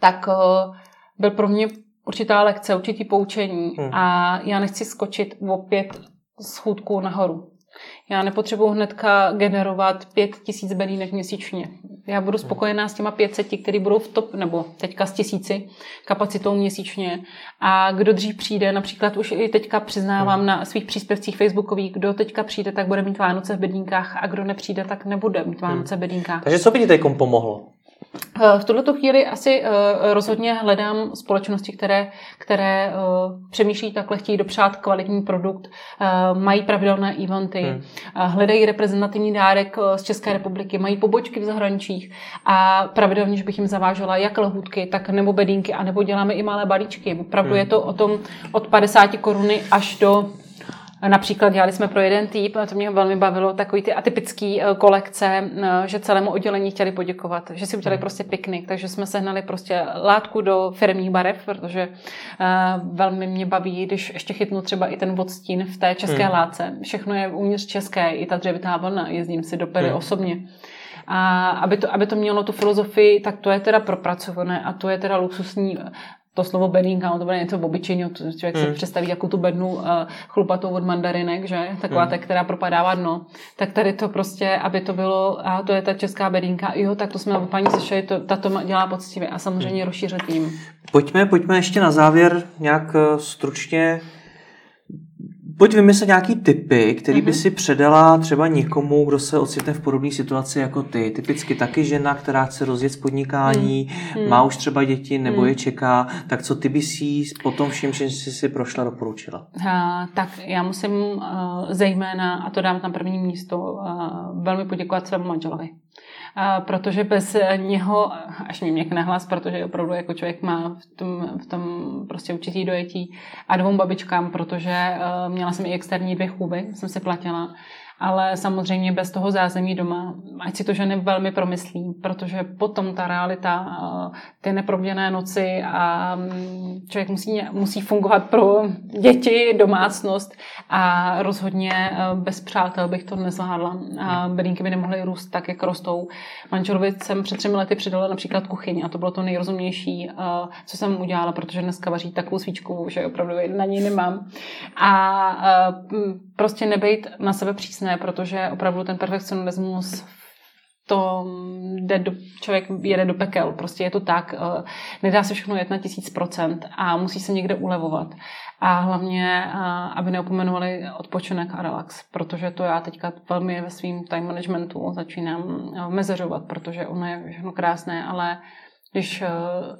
tak uh, byl pro mě určitá lekce, určitý poučení hmm. a já nechci skočit opět z chůdku nahoru. Já nepotřebuji hnedka generovat pět tisíc bedínek měsíčně. Já budu hmm. spokojená s těma 500, který budou v top, nebo teďka s tisíci kapacitou měsíčně. A kdo dřív přijde, například už i teďka přiznávám hmm. na svých příspěvcích facebookových, kdo teďka přijde, tak bude mít Vánoce v bedínkách a kdo nepřijde, tak nebude mít Vánoce v bedínkách. Takže co by ti teď pomohlo? Eh, v tuto chvíli asi eh, rozhodně hledám společnosti, které, které eh, přemýšlí takhle, chtějí dopřát kvalitní produkt, mají pravidelné eventy, hmm. hledají reprezentativní dárek z České republiky, mají pobočky v zahraničích a pravidelně, že bych jim zavážela jak lehůdky, tak nebo bedínky, a nebo děláme i malé balíčky. Opravdu hmm. je to o tom od 50 koruny až do Například dělali jsme pro jeden typ, a to mě velmi bavilo, takový ty atypický eh, kolekce, eh, že celému oddělení chtěli poděkovat, že si udělali hmm. prostě piknik, takže jsme sehnali prostě látku do firmních barev, protože uh, velmi mě baví, když ještě chytnu třeba i ten odstín v té české hmm. látce. Všechno je uvnitř české, i ta dřevitá vlna, jezdím si do Pery hmm. osobně. A aby to, aby to mělo tu filozofii, tak to je teda propracované a to je teda luxusní to slovo bedínka, to bude něco obyčejného, člověk hmm. si představí jako tu bednu uh, chlupatou od mandarinek, že? Taková hmm. ta, která propadává dno. Tak tady to prostě, aby to bylo, a to je ta česká bedínka, jo, tak to jsme od paní slyšeli, to, ta to dělá poctivě a samozřejmě hmm. rozšířit tím. Pojďme, pojďme ještě na závěr nějak eh, stručně Pojď vymyslet nějaký typy, který mm-hmm. by mhm. si předala třeba někomu, kdo se ocitne v podobné situaci jako ty. Typicky taky žena, která chce rozjet podnikání, mm. má už třeba děti nebo mm. je čeká. Tak co ty by si po tom všem, že jsi si prošla, doporučila? Uh, tak já musím uh, zejména, a to dám na první místo, uh, velmi poděkovat svému manželovi protože bez něho, až mě měkne hlas, protože opravdu jako člověk má v tom, v tom prostě určitý dojetí a dvou babičkám, protože e, měla jsem i externí dvě chůvy, jsem si platila ale samozřejmě bez toho zázemí doma, ať si to ženy velmi promyslí, protože potom ta realita, eh, ty neproměné noci a mm, člověk musí, musí fungovat pro děti, domácnost a rozhodně eh, bez přátel bych to nezvládla. Bedínky by nemohly růst tak, jak rostou. Manželovi jsem před třemi lety přidala například kuchyň a to bylo to nejrozumnější, eh, co jsem udělala, protože dneska vaří takovou svíčku, že opravdu na ní nemám. A prostě nebejt na sebe přísné, protože opravdu ten perfekcionismus to jde do, člověk jede do pekel, prostě je to tak, eh, nedá se všechno jet na tisíc procent a musí se někde ulevovat. A hlavně, eh, aby neopomenovali odpočinek a relax, protože to já teďka velmi ve svým time managementu začínám eh, mezeřovat, protože ono je všechno krásné, ale když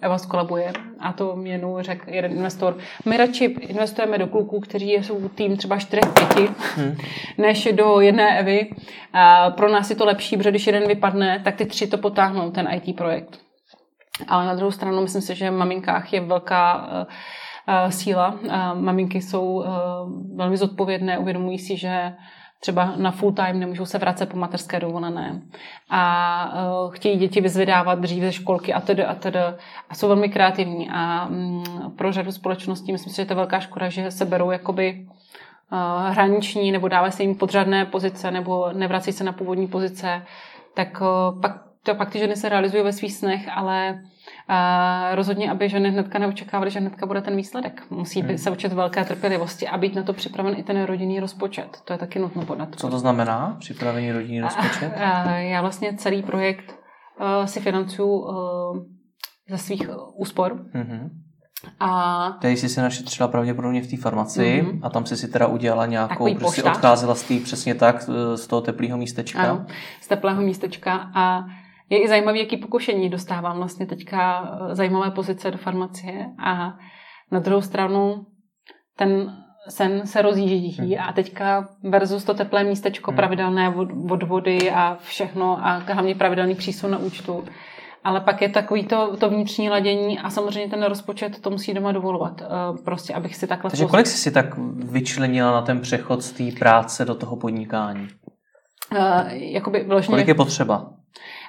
Eva skolabuje a to mě jednou řekl jeden investor, my radši investujeme do kluků, kteří jsou tým třeba 4-5, hmm. než do jedné Evy. A pro nás je to lepší, protože když jeden vypadne, tak ty tři to potáhnou, ten IT projekt. Ale na druhou stranu myslím si, že v maminkách je velká uh, síla. Uh, maminky jsou velmi zodpovědné, uvědomují si, že třeba na full time nemůžou se vracet po mateřské dovolené. A uh, chtějí děti vyzvedávat dřív ze školky a tedy a tedy. A jsou velmi kreativní. A um, pro řadu společností myslím si, že to je velká škoda, že se berou jakoby uh, hraniční nebo dávají se jim podřadné pozice nebo nevrací se na původní pozice, tak uh, pak to pak ty ženy se realizují ve svých snech, ale a rozhodně, aby ženy hnedka neočekávaly, že hnedka bude ten výsledek. Musí hmm. se učit velké trpělivosti a být na to připraven i ten rodinný rozpočet. To je taky nutno podat. Co to znamená, připravený rodinný rozpočet? A, a já vlastně celý projekt uh, si financuju uh, ze svých úspor. Hmm. A... Tady jsi si našetřila pravděpodobně v té farmaci mm-hmm. a tam jsi si teda udělala nějakou, prostě odcházela z té přesně tak, z toho teplého místečka. Ano, z teplého místečka a je i zajímavé, jaký pokušení dostávám vlastně teďka eh, zajímavé pozice do farmacie a na druhou stranu ten sen se rozjíždí hmm. a teďka versus to teplé místečko, hmm. pravidelné od vody a všechno a hlavně pravidelný přísun na účtu. Ale pak je takový to, to vnitřní ladění a samozřejmě ten rozpočet to musí doma dovolovat. Eh, prostě, abych si takhle... Takže kolik jsi si tak vyčlenila na ten přechod z té práce do toho podnikání? Uh, jakoby vložně... Kolik je potřeba?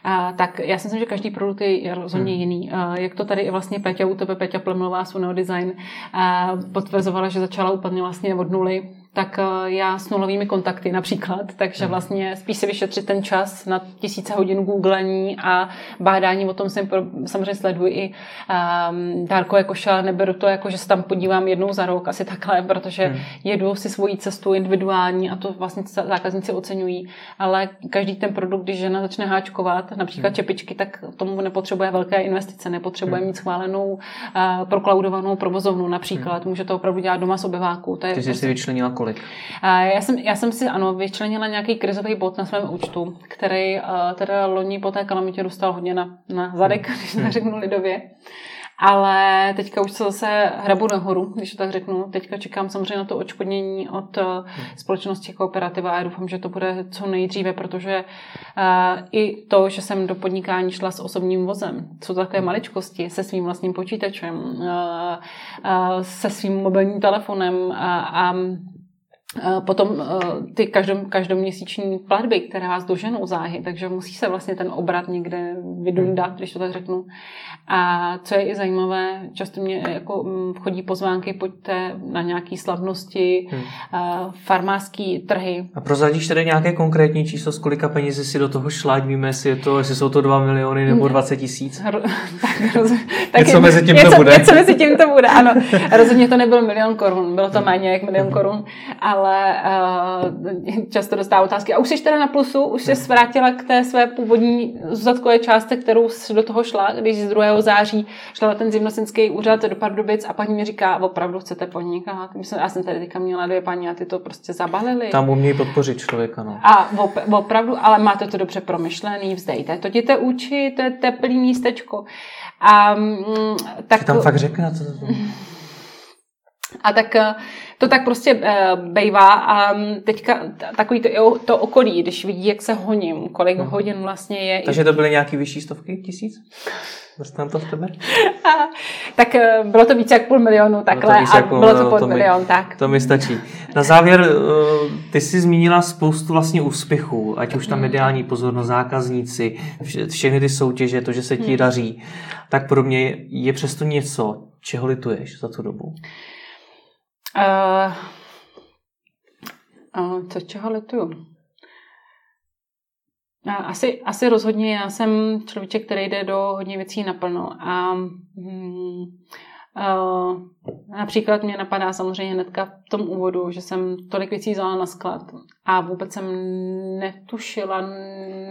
A, tak já si myslím, že každý produkt je rozhodně hmm. jiný. A, jak to tady i vlastně Peťa u tebe, Peťa Plemlová z Design, a, potvrzovala, že začala úplně vlastně od nuly tak eh, já s nulovými kontakty například, takže hmm. vlastně spíš si vyšetřit ten čas na tisíce hodin googlení a bádání, o tom jsem samozřejmě sleduji i um, dárkové koše, neberu to jako, že se tam podívám jednou za rok, asi takhle, protože hmm. jedu si svoji cestu individuální a to vlastně zákazníci oceňují, ale každý ten produkt, když žena začne háčkovat, například hmm. čepičky, tak tomu nepotřebuje velké investice, nepotřebuje hmm. mít schválenou uh, proklaudovanou provozovnu například, hmm. může to opravdu dělat doma z obyváku. To je Ty jsi prostě... si vyčlenila kolik? Já jsem, já jsem si, ano, vyčlenila nějaký krizový bod na svém účtu, který uh, teda loni po té kalamitě dostal hodně na, na zadek, hmm. když to řeknu lidově. Ale teďka už se zase hrabu nahoru, když to tak řeknu. Teďka čekám samozřejmě na to očkodnění od uh, společnosti Kooperativa a doufám, že to bude co nejdříve, protože uh, i to, že jsem do podnikání šla s osobním vozem, jsou takové maličkosti, se svým vlastním počítačem, se svým mobilním telefonem a, a Eh, potom eh, ty každom, každoměsíční platby, které vás doženou záhy, takže musí se vlastně ten obrat někde vydundat, hmm. když to tak řeknu. A co je i zajímavé, často mě jako mm, chodí pozvánky, pojďte na nějaké slavnosti, hmm. farmářské trhy. A prozradíš tedy nějaké konkrétní číslo, z kolika peněz si do toho šla, víme, jestli, je to, jestli jsou to 2 miliony nebo 20 tisíc? tak, roz, tak něco mezi tím něco, to bude. Něco mezi tím to bude, ano. Rozhodně to nebyl milion korun, bylo to hmm. méně jak milion korun, ale uh, často dostává otázky. A už jsi teda na plusu, už jsi vrátila k té své původní zůstatkové části, kterou jsi do toho šla, když z druhého září šla na ten zimnosinský úřad do Pardubic a paní mi říká, opravdu chcete podnikat? Já jsem tady teďka měla dvě paní a ty to prostě zabalili. Tam umějí podpořit člověka, no. A opravdu, ale máte to dobře promyšlený, vzdejte to, jděte učit, to je teplý místečko. A, mm, tak... tam fakt řekne, co to a tak eh, to tak prostě uh, bejvá a mm, teďka takový to, to okolí, když vidí, jak se honím, kolik hmm. hodin vlastně je. Takže to byly nějaký vyšší stovky tisíc? Dostanu to v tebe? A, tak eh, bylo to více jak půl milionu takhle bylo to a jako, bylo to půl to milion, mi, tak. To mi stačí. Na závěr, ty jsi zmínila spoustu vlastně úspěchů, ať už ta hmm. mediální pozornost, zákazníci, všechny ty soutěže, to, že se ti hmm. daří, tak pro mě je přesto něco, čeho lituješ za tu dobu? Uh, uh, co čeho lituju? Asi, asi rozhodně já jsem člověk, který jde do hodně věcí naplno a hmm, například mě napadá samozřejmě hnedka v tom úvodu, že jsem tolik věcí vzala na sklad a vůbec jsem netušila,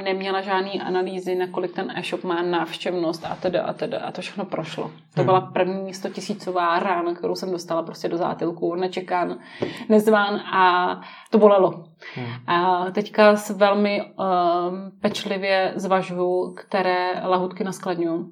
neměla žádný analýzy, nakolik ten e-shop má návštěvnost a teda a teda a to všechno prošlo. To hmm. byla první 100 tisícová rána, kterou jsem dostala prostě do zátilku, nečekán, nezván a to bolelo. Hmm. A teďka s velmi um, pečlivě zvažuju, které lahutky naskladňuju.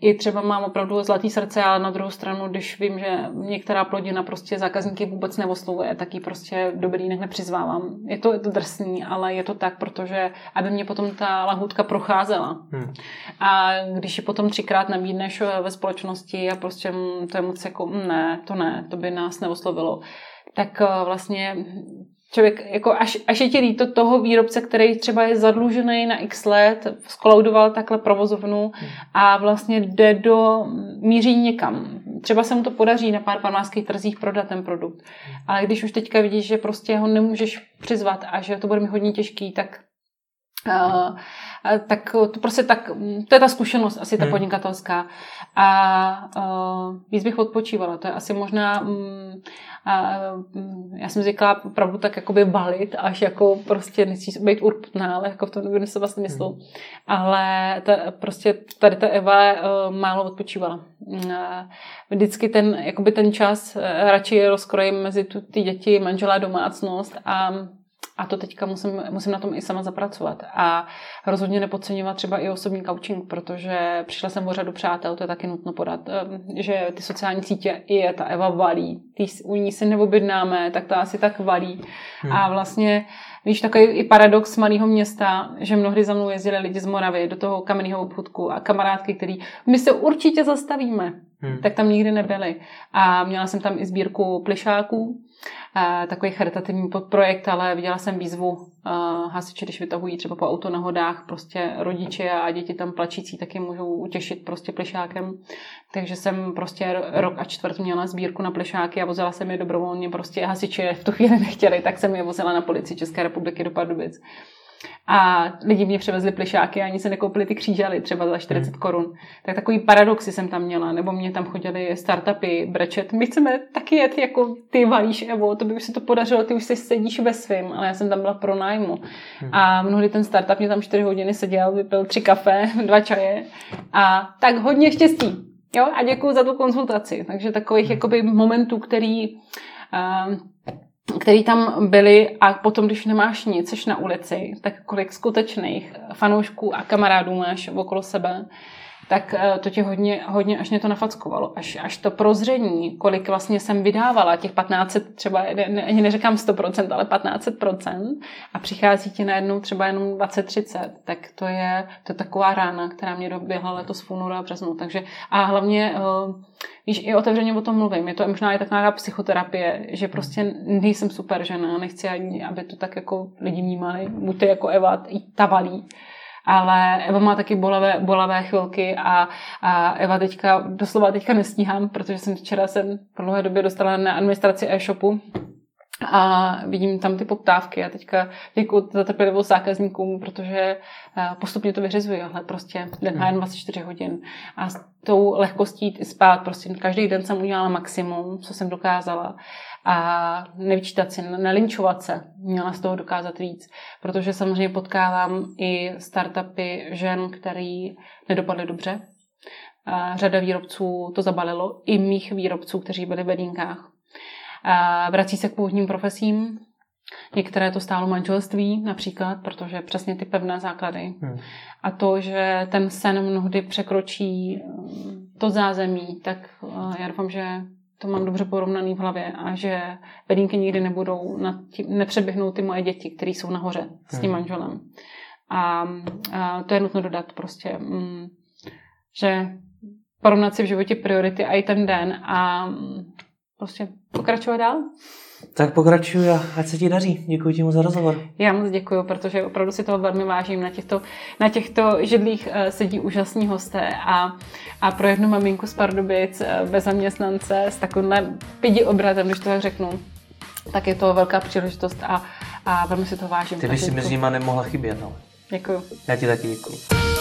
I třeba mám opravdu zlatý srdce, ale na druhou stranu, když vím, že některá plodina prostě zákazníky vůbec neoslovuje, tak ji prostě dobrý jinak nepřizvávám. Je to, je to drsný, ale je to tak, protože aby mě potom ta lahutka procházela. Hmm. A když ji potom třikrát nabídneš ve společnosti a prostě to je moc jako, mm, ne, to ne, to by nás neoslovilo, tak uh, vlastně člověk, jako až, až je ti líto toho výrobce, který třeba je zadlužený na x let, skolaudoval takhle provozovnu a vlastně jde do, míří někam. Třeba se mu to podaří na pár farmářských trzích prodat ten produkt. Ale když už teďka vidíš, že prostě ho nemůžeš přizvat a že to bude mi hodně těžký, tak Uh, tak to prostě tak, to je ta zkušenost asi ta hmm. podnikatelská. A uh, víc bych odpočívala. To je asi možná um, já jsem říkala opravdu tak jakoby balit, až jako prostě nechci být urputná, ale jako v tom nebudu se vlastně myslel. Hmm. Ale ta, prostě tady ta Eva uh, málo odpočívala. Uh, vždycky ten, jakoby ten čas uh, radši rozkrojím mezi tu, ty děti, manželá, domácnost a a to teďka musím, musím na tom i sama zapracovat. A rozhodně nepodceňovat třeba i osobní coaching, protože přišla jsem o řadu přátel, to je taky nutno podat, ehm, že ty sociální sítě i je ta Eva valí. Ty, u ní si neobjednáme, tak to asi tak valí. Hmm. A vlastně Víš, takový i paradox malého města, že mnohdy za mnou jezdili lidi z Moravy do toho kamenného obchodku a kamarádky, který my se určitě zastavíme, hmm. tak tam nikdy nebyli. A měla jsem tam i sbírku plišáků, takový charitativní podprojekt, ale viděla jsem výzvu hasiči, když vytahují třeba po autonehodách, prostě rodiče a děti tam plačící taky můžou utěšit prostě plišákem. Takže jsem prostě rok a čtvrt měla sbírku na plišáky a vozila jsem je dobrovolně, prostě hasiči v tu chvíli nechtěli, tak jsem je vozila na policii České republiky do Pardubic. A lidi mě převezli plišáky a ani se nekoupili ty křížaly třeba za 40 hmm. korun. Tak takový paradoxy jsem tam měla, nebo mě tam chodili startupy brečet. My chceme taky jet jako ty valíš, Evo, to by už se to podařilo, ty už se sedíš ve svým, ale já jsem tam byla pro nájmu. Hmm. A mnohdy ten startup mě tam 4 hodiny seděl, vypil tři kafe, dva čaje a tak hodně štěstí. Jo, a děkuji za tu konzultaci. Takže takových hmm. jakoby momentů, který uh, který tam byli a potom, když nemáš nic, jsi na ulici, tak kolik skutečných fanoušků a kamarádů máš okolo sebe, tak eh, to tě hodně, hodně až mě to nafackovalo. Až, až to prozření, kolik vlastně jsem vydávala, těch 1500, třeba ani neříkám 100%, ale 1500% a přichází ti najednou třeba jenom 20-30, tak to je, to je taková rána, která mě doběhla letos v únoru a březnu. Takže a hlavně, uh, víš, i otevřeně o tom mluvím. Je to možná i taková psychoterapie, že prostě nejsem super žena, nechci ani, aby to tak jako lidi vnímali. Buďte jako Eva, i ta valí ale Eva má taky bolavé, bolavé chvilky a, a Eva teďka, doslova teďka nestíhám, protože jsem včera jsem po dlouhé době dostala na administraci e-shopu a vidím tam ty poptávky a teďka děkuji za trpělivost zákazníkům, protože eh, postupně to vyřizuji, ale prostě den jen 24 hodin a s tou lehkostí spát, prostě každý den jsem udělala maximum, co jsem dokázala a nevyčítat si, nelinčovat se, měla z toho dokázat víc, protože samozřejmě potkávám i startupy žen, který nedopadly dobře. A řada výrobců to zabalilo, i mých výrobců, kteří byli v bedínkách. A vrací se k původním profesím, Některé to stálo manželství například, protože přesně ty pevné základy. Hmm. A to, že ten sen mnohdy překročí to zázemí, tak já doufám, že to mám dobře porovnaný v hlavě a že bedínky nikdy nebudou, nad tím, nepřeběhnou ty moje děti, které jsou nahoře s tím hmm. manželem. A, a to je nutno dodat prostě, mm, že porovnat si v životě priority a i ten den a mm, prostě pokračovat dál. Tak pokračuj a ať se ti daří. Děkuji ti moc za rozhovor. Já moc děkuji, protože opravdu si toho velmi vážím. Na těchto, na těchto židlích uh, sedí úžasní hosté a, a pro jednu maminku z Pardubic uh, bez zaměstnance s takovým pidi obratem, když to tak řeknu, tak je to velká příležitost a, a velmi si to vážím. Ty bys si mezi nimi nemohla chybět. No. Děkuji. Já ti taky děkuji.